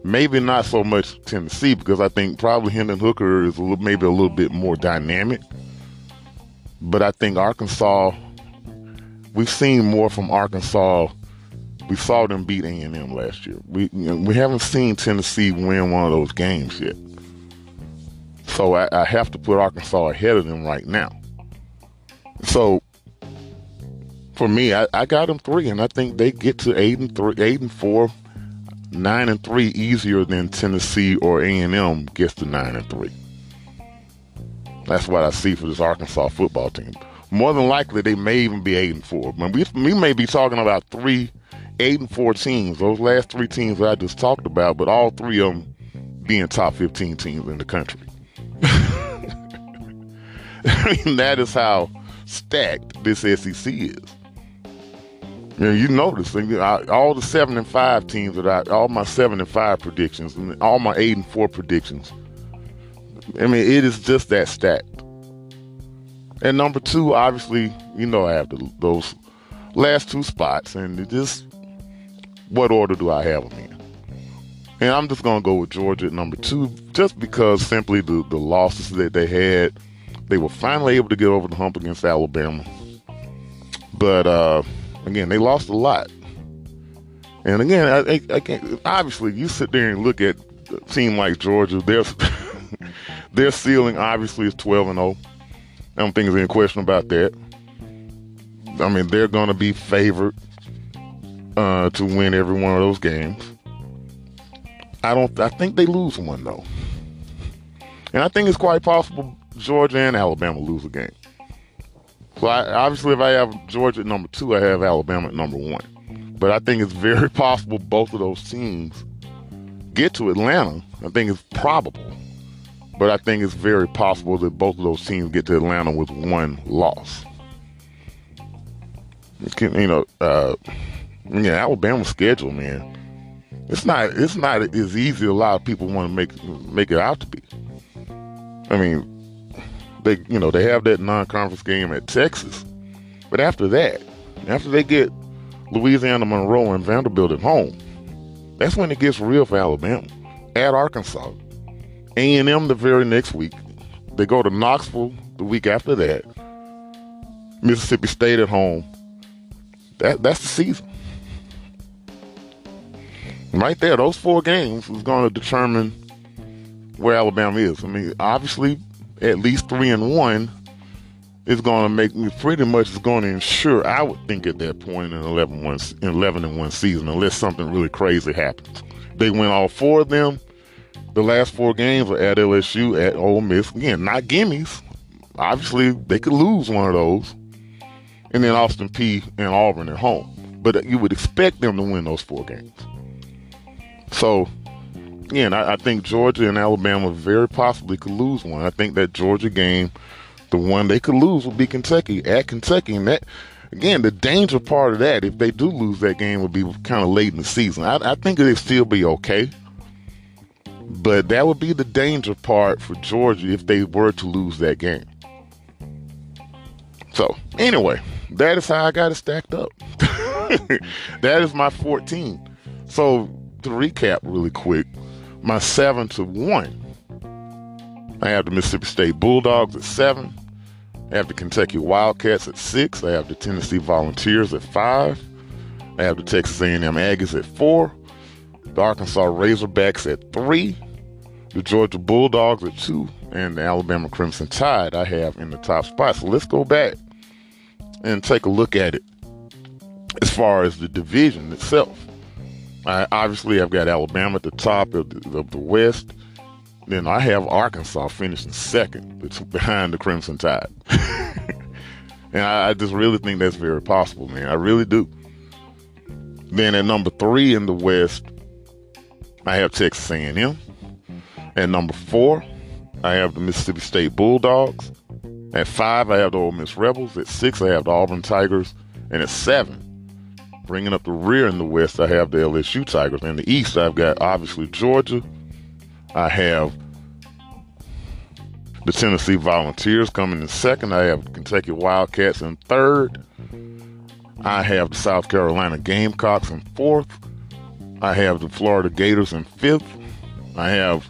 Maybe not so much Tennessee because I think probably Hendon Hooker is a little, maybe a little bit more dynamic. But I think Arkansas, we've seen more from Arkansas. We saw them beat A&M last year. We you know, we haven't seen Tennessee win one of those games yet. So I, I have to put Arkansas ahead of them right now. So for me, I, I got them three, and I think they get to eight and three, eight and four, nine and three easier than Tennessee or A and M gets to nine and three. That's what I see for this Arkansas football team. More than likely, they may even be eight and four. Mean, we we may be talking about three, eight and four teams. Those last three teams that I just talked about, but all three of them being top fifteen teams in the country. I mean, that is how stacked this SEC is. You, know, you notice all the seven and five teams that I, all my seven and five predictions, and all my eight and four predictions. I mean, it is just that stacked. And number two, obviously, you know, I have the, those last two spots, and just what order do I have them in? And I'm just gonna go with Georgia at number two, just because simply the the losses that they had, they were finally able to get over the hump against Alabama. But uh, Again, they lost a lot. And again, I, I, can't, obviously, you sit there and look at a team like Georgia, their, their ceiling obviously is 12 and 0. I don't think there's any question about that. I mean, they're going to be favored uh, to win every one of those games. I don't. I think they lose one though, and I think it's quite possible Georgia and Alabama lose a game. So I, obviously, if I have Georgia at number two, I have Alabama at number one. But I think it's very possible both of those teams get to Atlanta. I think it's probable. But I think it's very possible that both of those teams get to Atlanta with one loss. You know, uh, yeah, Alabama's schedule, man. It's not. It's not as easy a lot of people want to make make it out to be. I mean, they you know they have that non-conference game at Texas, but after that, after they get Louisiana Monroe and Vanderbilt at home, That's when it gets real for Alabama. At Arkansas. A&M the very next week. They go to Knoxville the week after that. Mississippi State at home. That that's the season. Right there, those four games is going to determine where Alabama is. I mean, obviously, at least three and one is going to make me pretty much is going to ensure. I would think at that point in 11, one, 11 and one season, unless something really crazy happens. They win all four of them. The last four games are at LSU, at Ole Miss. Again, not gimmies. Obviously, they could lose one of those. And then Austin Peay and Auburn at home. But you would expect them to win those four games. So, again, I, I think Georgia and Alabama very possibly could lose one. I think that Georgia game, the one they could lose would be Kentucky at Kentucky. And that, again, the danger part of that, if they do lose that game, would be kind of late in the season. I, I think it'd still be okay. But that would be the danger part for Georgia if they were to lose that game. So, anyway, that is how I got it stacked up. that is my 14. So, to recap really quick, my 7 to 1. I have the Mississippi State Bulldogs at 7. I have the Kentucky Wildcats at 6. I have the Tennessee Volunteers at 5. I have the Texas A&M Aggies at 4. The Arkansas Razorbacks at 3. The Georgia Bulldogs at 2. And the Alabama Crimson Tide I have in the top spot. So let's go back and take a look at it as far as the division itself. I, obviously, I've got Alabama at the top of the, of the West. Then I have Arkansas finishing second, behind the Crimson Tide. and I, I, just really think that's very possible, man. I really do. Then at number three in the West, I have Texas A&M. At number four, I have the Mississippi State Bulldogs. At five, I have the Ole Miss Rebels. At six, I have the Auburn Tigers. And at seven, bringing up the rear in the West, I have the LSU Tigers. In the East, I've got obviously Georgia. I have the Tennessee Volunteers coming in second. I have Kentucky Wildcats in third. I have the South Carolina Gamecocks in fourth. I have the Florida Gators in fifth. I have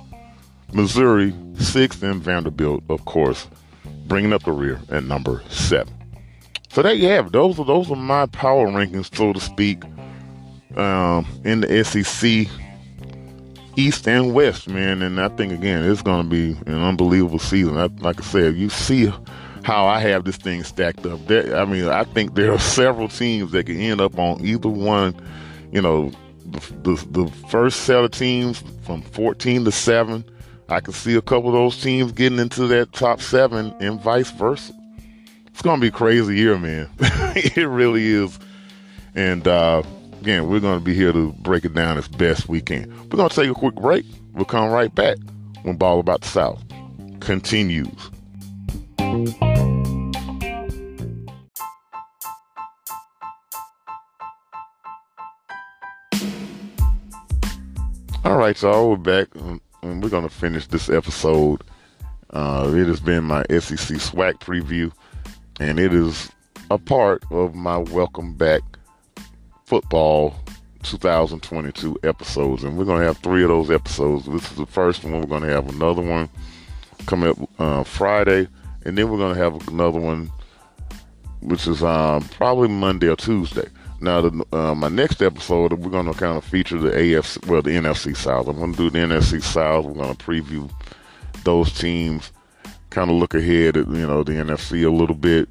Missouri sixth and Vanderbilt, of course, bringing up the rear at number seven. So there you have. Those are those are my power rankings, so to speak, um, in the SEC East and West, man. And I think again, it's going to be an unbelievable season. I, like I said, you see how I have this thing stacked up. I mean, I think there are several teams that can end up on either one. You know, the, the, the first set of teams from 14 to seven I can see a couple of those teams getting into that top seven and vice versa. It's gonna be crazy year, man. it really is. And uh, again, we're gonna be here to break it down as best we can. We're gonna take a quick break. We'll come right back when Ball About the South continues. All right, y'all, we're back and we're gonna finish this episode. Uh, it has been my SEC SWAC preview, and it is a part of my Welcome Back Football 2022 episodes, and we're gonna have three of those episodes. This is the first one. We're gonna have another one coming up uh, Friday, and then we're gonna have another one, which is um, probably Monday or Tuesday. Now, the, uh, my next episode, we're going to kind of feature the AFC, well, the NFC South. I'm going to do the NFC South. We're going to preview those teams, kind of look ahead at, you know, the NFC a little bit.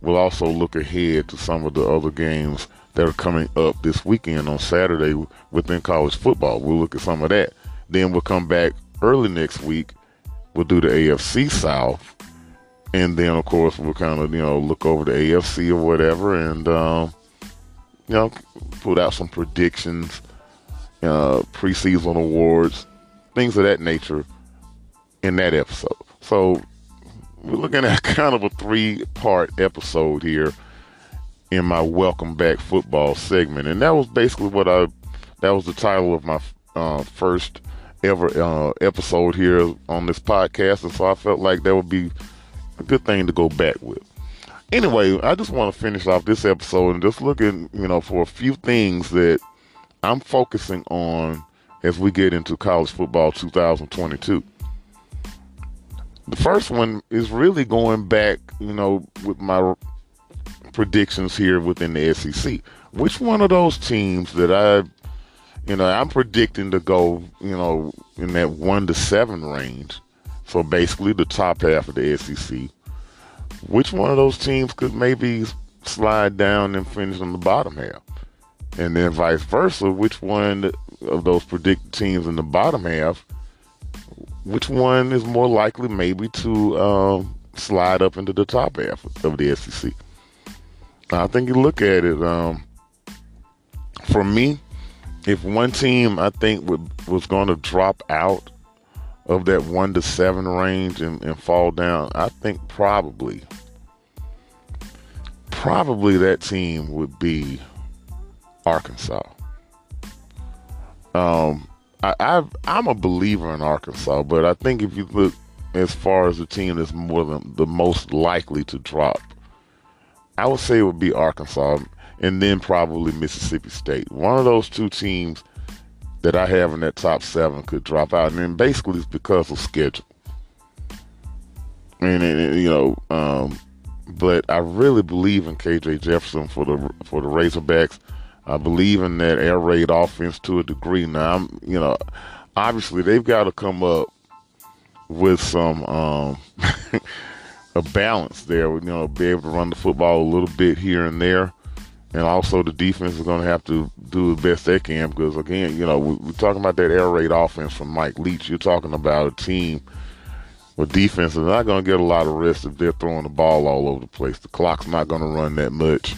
We'll also look ahead to some of the other games that are coming up this weekend on Saturday within college football. We'll look at some of that. Then we'll come back early next week. We'll do the AFC South. And then, of course, we'll kind of, you know, look over the AFC or whatever. And, um, you know, put out some predictions, uh, preseason awards, things of that nature in that episode. So we're looking at kind of a three part episode here in my welcome back football segment. And that was basically what I, that was the title of my uh, first ever uh, episode here on this podcast. And so I felt like that would be a good thing to go back with anyway, I just want to finish off this episode and just looking, you know, for a few things that I'm focusing on as we get into college football 2022. The first one is really going back, you know, with my predictions here within the SEC. Which one of those teams that I, you know, I'm predicting to go, you know, in that one to seven range. So basically the top half of the SEC. Which one of those teams could maybe slide down and finish on the bottom half? And then vice versa, which one of those predicted teams in the bottom half, which one is more likely maybe to um, slide up into the top half of the SEC? I think you look at it. Um, for me, if one team I think was going to drop out of that one to seven range and, and fall down, I think probably, probably that team would be Arkansas. Um, I, i am a believer in Arkansas, but I think if you look as far as the team that's more than the most likely to drop, I would say it would be Arkansas and then probably Mississippi State. One of those two teams that I have in that top seven could drop out, and then basically it's because of schedule. And, and you know, um, but I really believe in KJ Jefferson for the for the Razorbacks. I believe in that air raid offense to a degree. Now, I'm, you know, obviously they've got to come up with some um, a balance there. You know, be able to run the football a little bit here and there, and also the defense is going to have to do the best they can because again, you know, we, are talking about that air raid offense from Mike Leach. You're talking about a team with defense is not going to get a lot of rest if they're throwing the ball all over the place. The clock's not going to run that much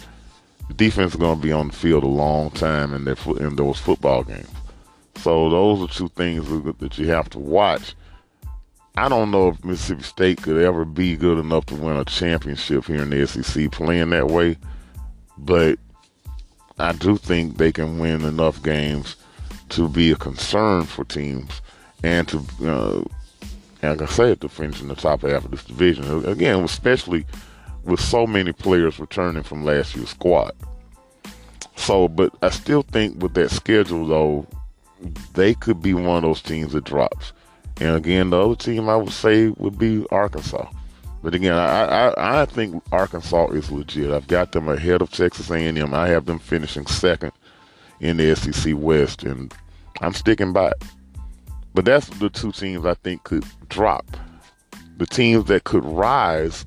defense is going to be on the field a long time in their in those football games. So those are two things that you have to watch. I don't know if Mississippi State could ever be good enough to win a championship here in the SEC playing that way, but I do think they can win enough games to be a concern for teams and to, uh, like I said, to finish in the top half of this division. Again, especially with so many players returning from last year's squad. So, but I still think with that schedule, though, they could be one of those teams that drops. And again, the other team I would say would be Arkansas. But again, I, I, I think Arkansas is legit. I've got them ahead of Texas A&M. I have them finishing second in the SEC West, and I'm sticking by it. But that's the two teams I think could drop. The teams that could rise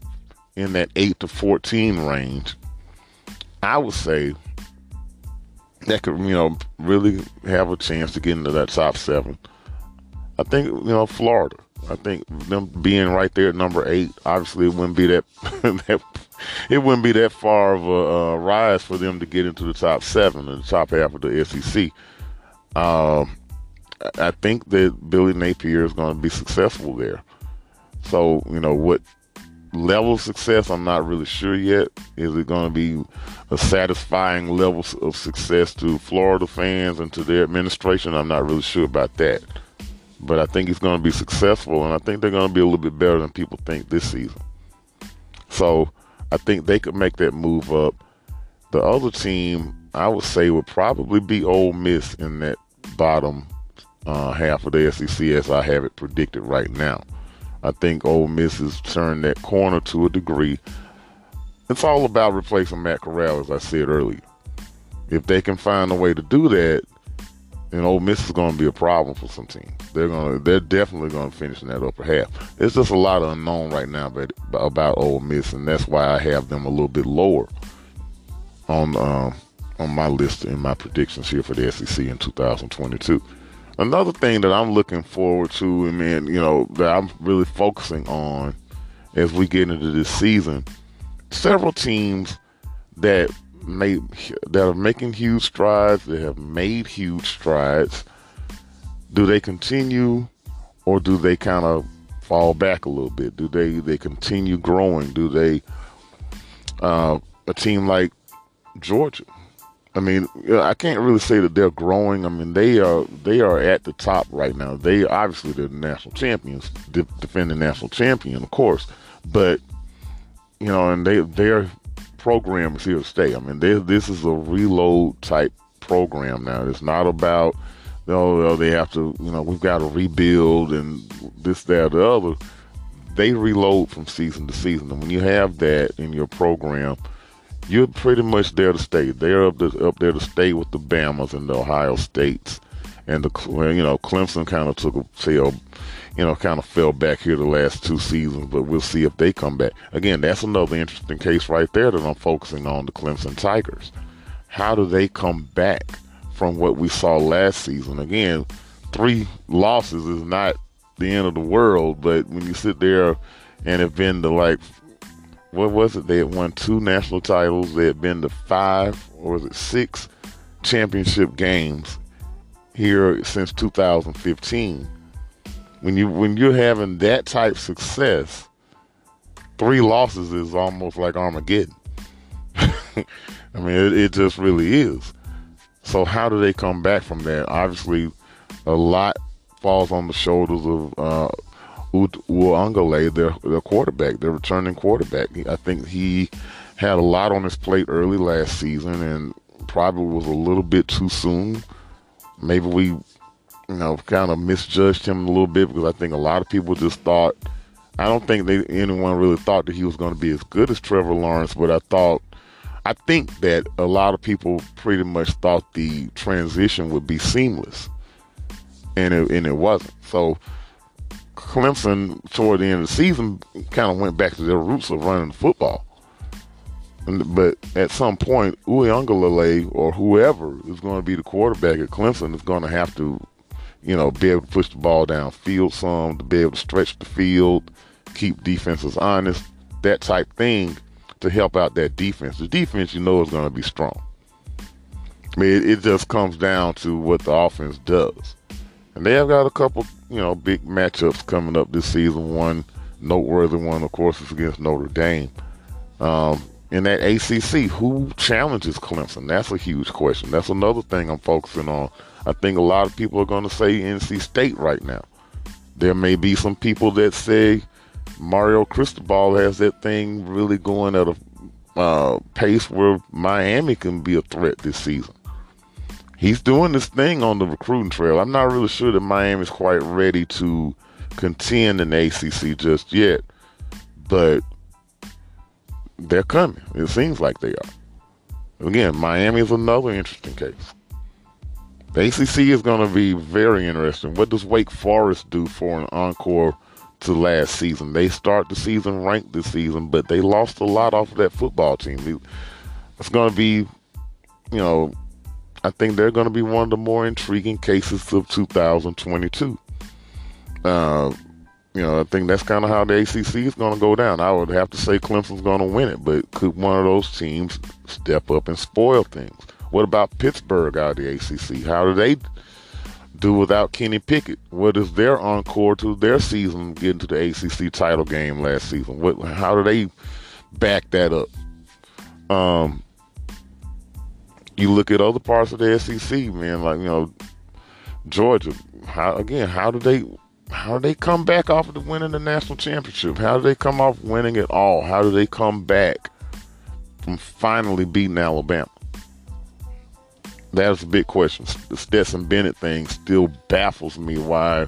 in that 8 to 14 range, I would say that could, you know, really have a chance to get into that top seven. I think, you know, Florida. I think them being right there at number eight, obviously it wouldn't be that, that it wouldn't be that far of a uh, rise for them to get into the top seven in the top half of the SEC. Um, I think that Billy Napier is going to be successful there. So, you know, what level of success, I'm not really sure yet. Is it going to be a satisfying level of success to Florida fans and to their administration? I'm not really sure about that. But I think it's going to be successful, and I think they're going to be a little bit better than people think this season. So I think they could make that move up. The other team, I would say, would probably be Ole Miss in that bottom uh, half of the SEC as I have it predicted right now. I think Ole Miss has turned that corner to a degree. It's all about replacing Matt Corral, as I said earlier. If they can find a way to do that, then Ole Miss is going to be a problem for some teams. They're going to, they're definitely going to finish in that upper half. There's just a lot of unknown right now about, about Ole Miss, and that's why I have them a little bit lower on um, on my list in my predictions here for the SEC in 2022. Another thing that I'm looking forward to, and man, you know, that I'm really focusing on as we get into this season, several teams that made that are making huge strides, that have made huge strides. Do they continue, or do they kind of fall back a little bit? Do they they continue growing? Do they uh, a team like Georgia? I mean, I can't really say that they're growing. I mean, they are they are at the top right now. They obviously they're the national champions, de- defending national champion, of course. But you know, and they their program is here to stay. I mean, they, this is a reload type program now. It's not about oh they have to you know we've got to rebuild and this that the other. They reload from season to season, and when you have that in your program, you're pretty much there to stay. They're up, to, up there to stay with the Bamas and the Ohio States, and the you know Clemson kind of took a you know, kind of fell back here the last two seasons, but we'll see if they come back. Again, that's another interesting case right there that I'm focusing on the Clemson Tigers. How do they come back from what we saw last season? Again, three losses is not the end of the world, but when you sit there and have been to like, what was it? They had won two national titles. They had been to five, or was it six championship games here since 2015 when you when you're having that type success, three losses is almost like Armageddon. I mean, it, it, just really is. So how do they come back from that? Obviously, a lot falls on the shoulders of uh, Uiagalelei, their their quarterback, their returning quarterback. I think he had a lot on his plate early last season and probably was a little bit too soon. Maybe we you know, kind of misjudged him a little bit because I think a lot of people just thought. I don't think they, anyone really thought that he was going to be as good as Trevor Lawrence, but I thought, I think that a lot of people pretty much thought the transition would be seamless, and it, and it wasn't. So Clemson, toward the end of the season, kind of went back to their roots of running the football. But at some point, Uiagalelei or whoever is going to be the quarterback at Clemson is going to have to you know, be able to push the ball downfield some, to be able to stretch the field, keep defenses honest, that type thing to help out that defense. The defense, you know, is going to be strong. I mean, it, it, just comes down to what the offense does. And they have got a couple, you know, big matchups coming up this season. One noteworthy one, of course, is against Notre Dame. Um, in that ACC, who challenges Clemson? That's a huge question. That's another thing I'm focusing on I think a lot of people are going to say NC State right now. There may be some people that say Mario Cristobal has that thing really going at a uh, pace where Miami can be a threat this season. He's doing this thing on the recruiting trail. I'm not really sure that Miami's quite ready to contend in the ACC just yet, but they're coming. It seems like they are. Again, Miami is another interesting case. The ACC is going to be very interesting. What does Wake Forest do for an encore to last season? They start the season ranked this season, but they lost a lot off of that football team. It's going to be, you know, I think they're going to be one of the more intriguing cases of 2022. Uh, you know, I think that's kind of how the ACC is going to go down. I would have to say Clemson's going to win it, but could one of those teams step up and spoil things? What about Pittsburgh out of the ACC? How do they do without Kenny Pickett? What is their encore to their season getting to the ACC title game last season? What? How do they back that up? Um, you look at other parts of the SEC, man, like you know Georgia. How again? How do they? How do they come back off of the winning the national championship? How do they come off winning it all? How do they come back from finally beating Alabama? that's a big question. The Stetson Bennett thing still baffles me why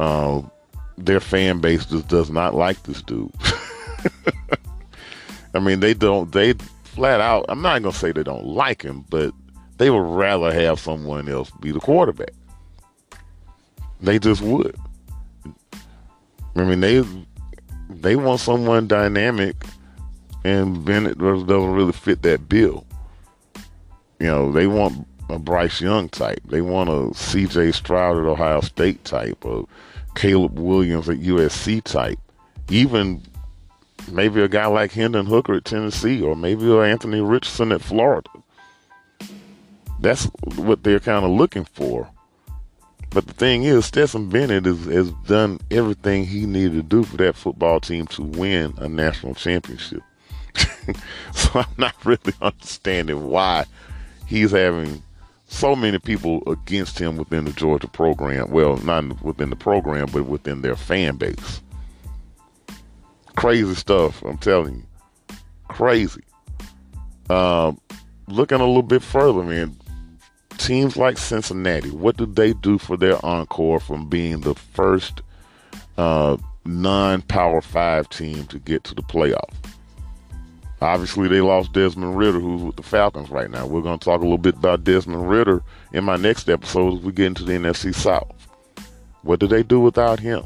uh, their fan base just does not like this dude. I mean, they don't, they flat out, I'm not going to say they don't like him, but they would rather have someone else be the quarterback. They just would. I mean, they they want someone dynamic, and Bennett doesn't really fit that bill. You know, they want a Bryce Young type. They want a C.J. Stroud at Ohio State type, a Caleb Williams at USC type, even maybe a guy like Hendon Hooker at Tennessee, or maybe Anthony Richardson at Florida. That's what they're kind of looking for. But the thing is, Stetson Bennett has done everything he needed to do for that football team to win a national championship. so I'm not really understanding why he's having so many people against him within the Georgia program. Well, not within the program, but within their fan base. Crazy stuff, I'm telling you. Crazy. Um, looking a little bit further, man. teams like Cincinnati, what do they do for their encore from being the first uh, non-power five team to get to the playoff? Obviously, they lost Desmond Ridder, who's with the Falcons right now. We're going to talk a little bit about Desmond Ridder in my next episode as we get into the NFC South. What do they do without him?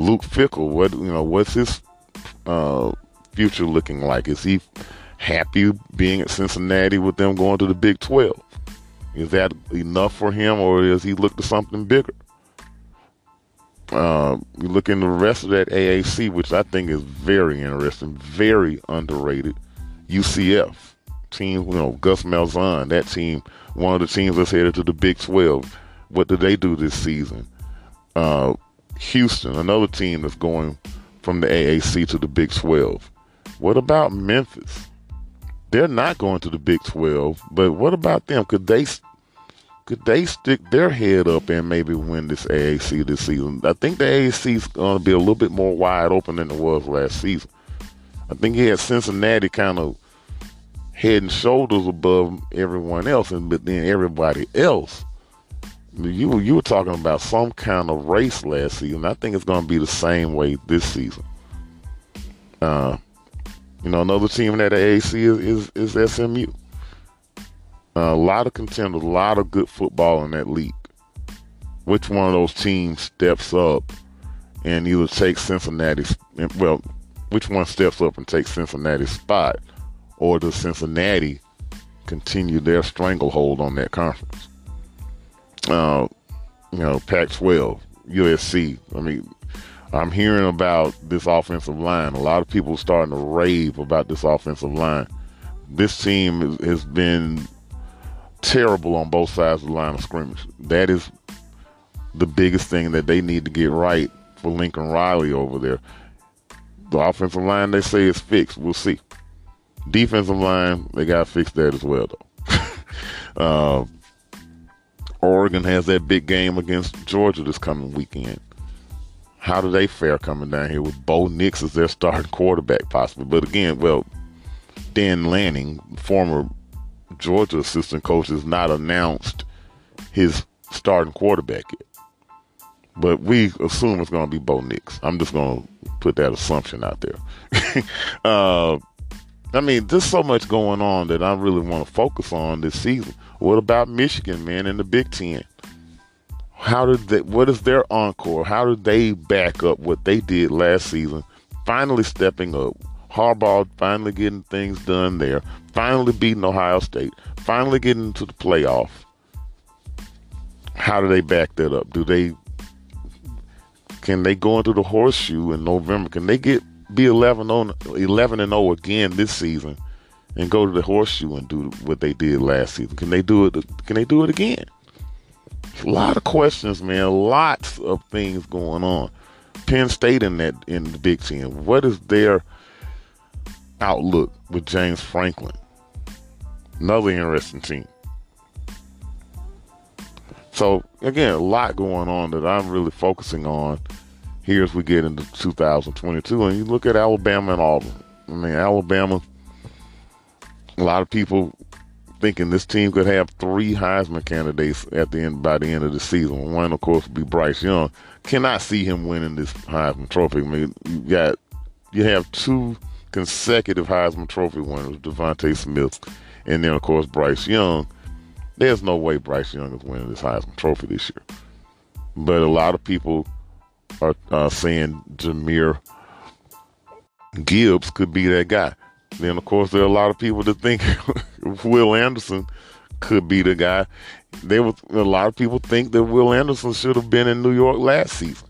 Luke Fickell, what you know, what's his uh, future looking like? Is he happy being at Cincinnati with them going to the Big 12? Is that enough for him, or does he look to something bigger? Uh, you look in the rest of that AAC, which I think is very interesting, very underrated. UCF team, you know, Gus Malzahn, that team, one of the teams that's headed to the Big 12. What do they do this season? Uh, Houston, another team that's going from the AAC to the Big 12. What about Memphis? They're not going to the Big 12, but what about them? Could they could they stick their head up and maybe win this AAC this season? I think the AAC is going to be a little bit more wide open than it was last season. I think he had Cincinnati kind of head and shoulders above everyone else, and but then everybody else. You you were talking about some kind of race last season. I think it's going to be the same way this season. Uh, you know, another team that AAC is, is, is SMU. Uh, a lot of contenders, a lot of good football in that league. Which one of those teams steps up and either takes Cincinnati's, well, which one steps up and takes Cincinnati's spot? Or does Cincinnati continue their stranglehold on that conference? Uh, you know, Pac 12, USC. I mean, I'm hearing about this offensive line. A lot of people starting to rave about this offensive line. This team has been terrible on both sides of the line of scrimmage. That is the biggest thing that they need to get right for Lincoln Riley over there. The offensive line, they say, is fixed. We'll see. Defensive line, they got to fix that as well, though. uh, Oregon has that big game against Georgia this coming weekend. How do they fare coming down here with Bo Nix as their starting quarterback, possibly? But again, well, Dan Lanning, former Georgia assistant coach, has not announced his starting quarterback yet. But we assume it's going to be Bo Nix. I'm just going to put that assumption out there. uh, I mean, there's so much going on that I really want to focus on this season. What about Michigan, man, in the Big Ten? How did they, what is their encore? How did they back up what they did last season? Finally stepping up. Harbaugh finally getting things done there. Finally beating Ohio State. Finally getting into the playoff. How do they back that up? Do they can they go into the horseshoe in November? Can they get be 11 on 11 and 0 again this season and go to the horseshoe and do what they did last season? Can they do it? Can they do it again? A lot of questions, man. Lots of things going on. Penn State in that in the Big Ten. What is their outlook with James Franklin? Another interesting team. So again, a lot going on that I'm really focusing on here as we get into 2022. And you look at Alabama and Auburn. I mean, Alabama. A lot of people thinking this team could have three Heisman candidates at the end by the end of the season. One, of course, would be Bryce Young. Cannot see him winning this Heisman Trophy. I mean, you got you have two consecutive Heisman Trophy winners, DeVonta Smith, and then of course Bryce Young. There's no way Bryce Young is winning this Heisman Trophy this year. But a lot of people are uh, saying Jahmyr Gibbs could be that guy. Then, of course, there are a lot of people that think Will Anderson could be the guy. There was a lot of people think that Will Anderson should have been in New York last season.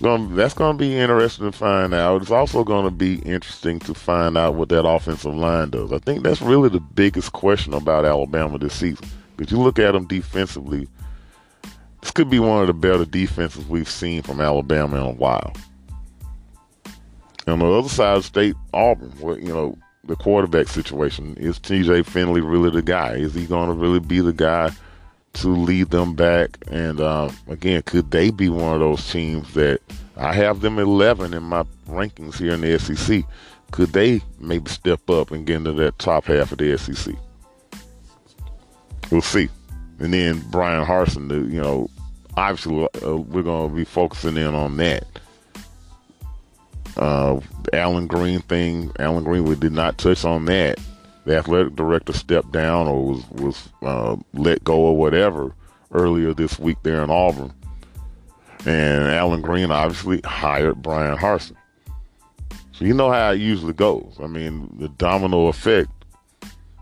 that's going to be interesting to find out. It's also going to be interesting to find out what that offensive line does. I think that's really the biggest question about Alabama this season. If you look at them defensively, this could be one of the better defenses we've seen from Alabama in a while. On the other side of state, Auburn, where, you know, the quarterback situation. Is TJ Finley really the guy? Is he going to really be the guy to lead them back? And uh, again, could they be one of those teams that I have them 11 in my rankings here in the SEC? Could they maybe step up and get into that top half of the SEC? we'll see. And then Bryan Harsin, you know, obviously uh, we're going to be focusing in on that. Uh, Allen Greene thing, Allen We did not touch on that. The athletic director stepped down or was was uh, let go or whatever earlier this week there in Auburn, and Allen Greene obviously hired Bryan Harsin. So you know how it usually goes. I mean, the domino effect.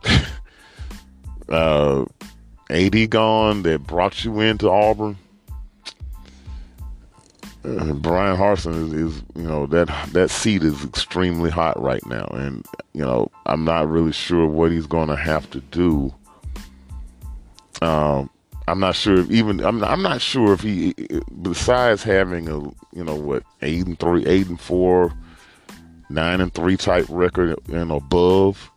uh, AD gone that brought you into Auburn. Uh, Harsin is, is, you know, that that seat is extremely hot right now, and you know, I'm not really sure what he's going to have to do. Um, I'm not sure if even I'm I'm not sure if he, besides having a you know what eight and three, eight and four, nine and three type record and above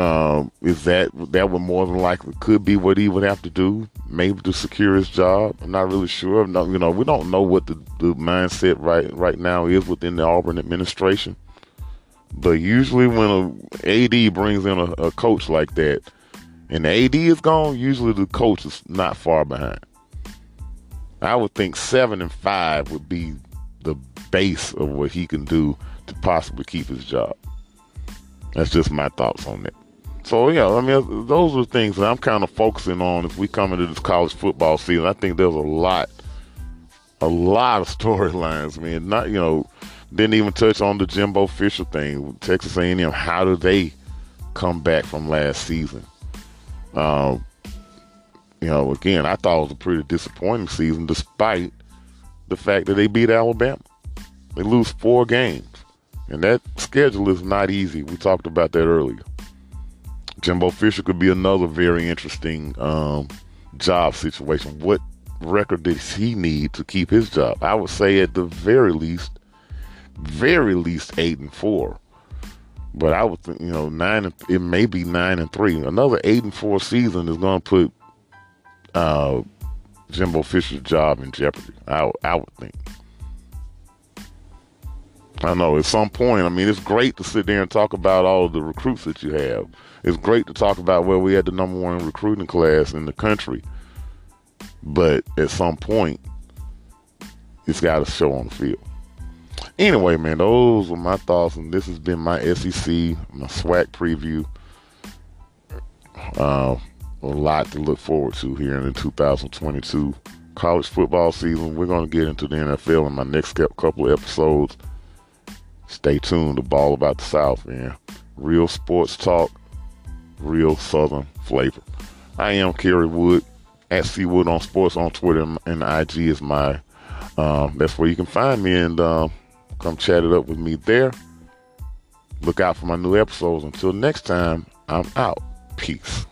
um, is that that would more than likely could be what he would have to do, maybe to secure his job? I'm not really sure. No, you know, we don't know what the, the mindset right right now is within the Auburn administration. But usually, when a AD brings in a, a coach like that, and the AD is gone, usually the coach is not far behind. I would think seven and five would be the base of what he can do to possibly keep his job. That's just my thoughts on that. So yeah, I mean, those are things that I'm kind of focusing on as we come into this college football season. I think there's a lot, a lot of storylines. I mean, not you know, didn't even touch on the Jimbo Fisher thing. Texas A&M, how do they come back from last season? Um, you know, again, I thought it was a pretty disappointing season, despite the fact that they beat Alabama. They lose four games, and that schedule is not easy. We talked about that earlier. Jimbo Fisher could be another very interesting um, job situation. What record does he need to keep his job? I would say at the very least, very least eight and four. But I would think, you know, nine. And, it may be nine and three. Another eight and four season is going to put uh, Jimbo Fisher's job in jeopardy. I, I would think. I know at some point, I mean, it's great to sit there and talk about all the recruits that you have. It's great to talk about where we had the number one recruiting class in the country. But at some point, it's got to show on the field. Anyway, man, those are my thoughts, and this has been my SEC, my SWAC preview. Uh, a lot to look forward to here in the 2022 college football season. We're going to get into the NFL in my next couple of episodes. Stay tuned to Ball About the South, man. Real sports talk, real Southern flavor. I am Carey Wood at CWood on Sports on Twitter, and IG is my. Um, that's where you can find me and um, come chat it up with me there. Look out for my new episodes. Until next time, I'm out. Peace.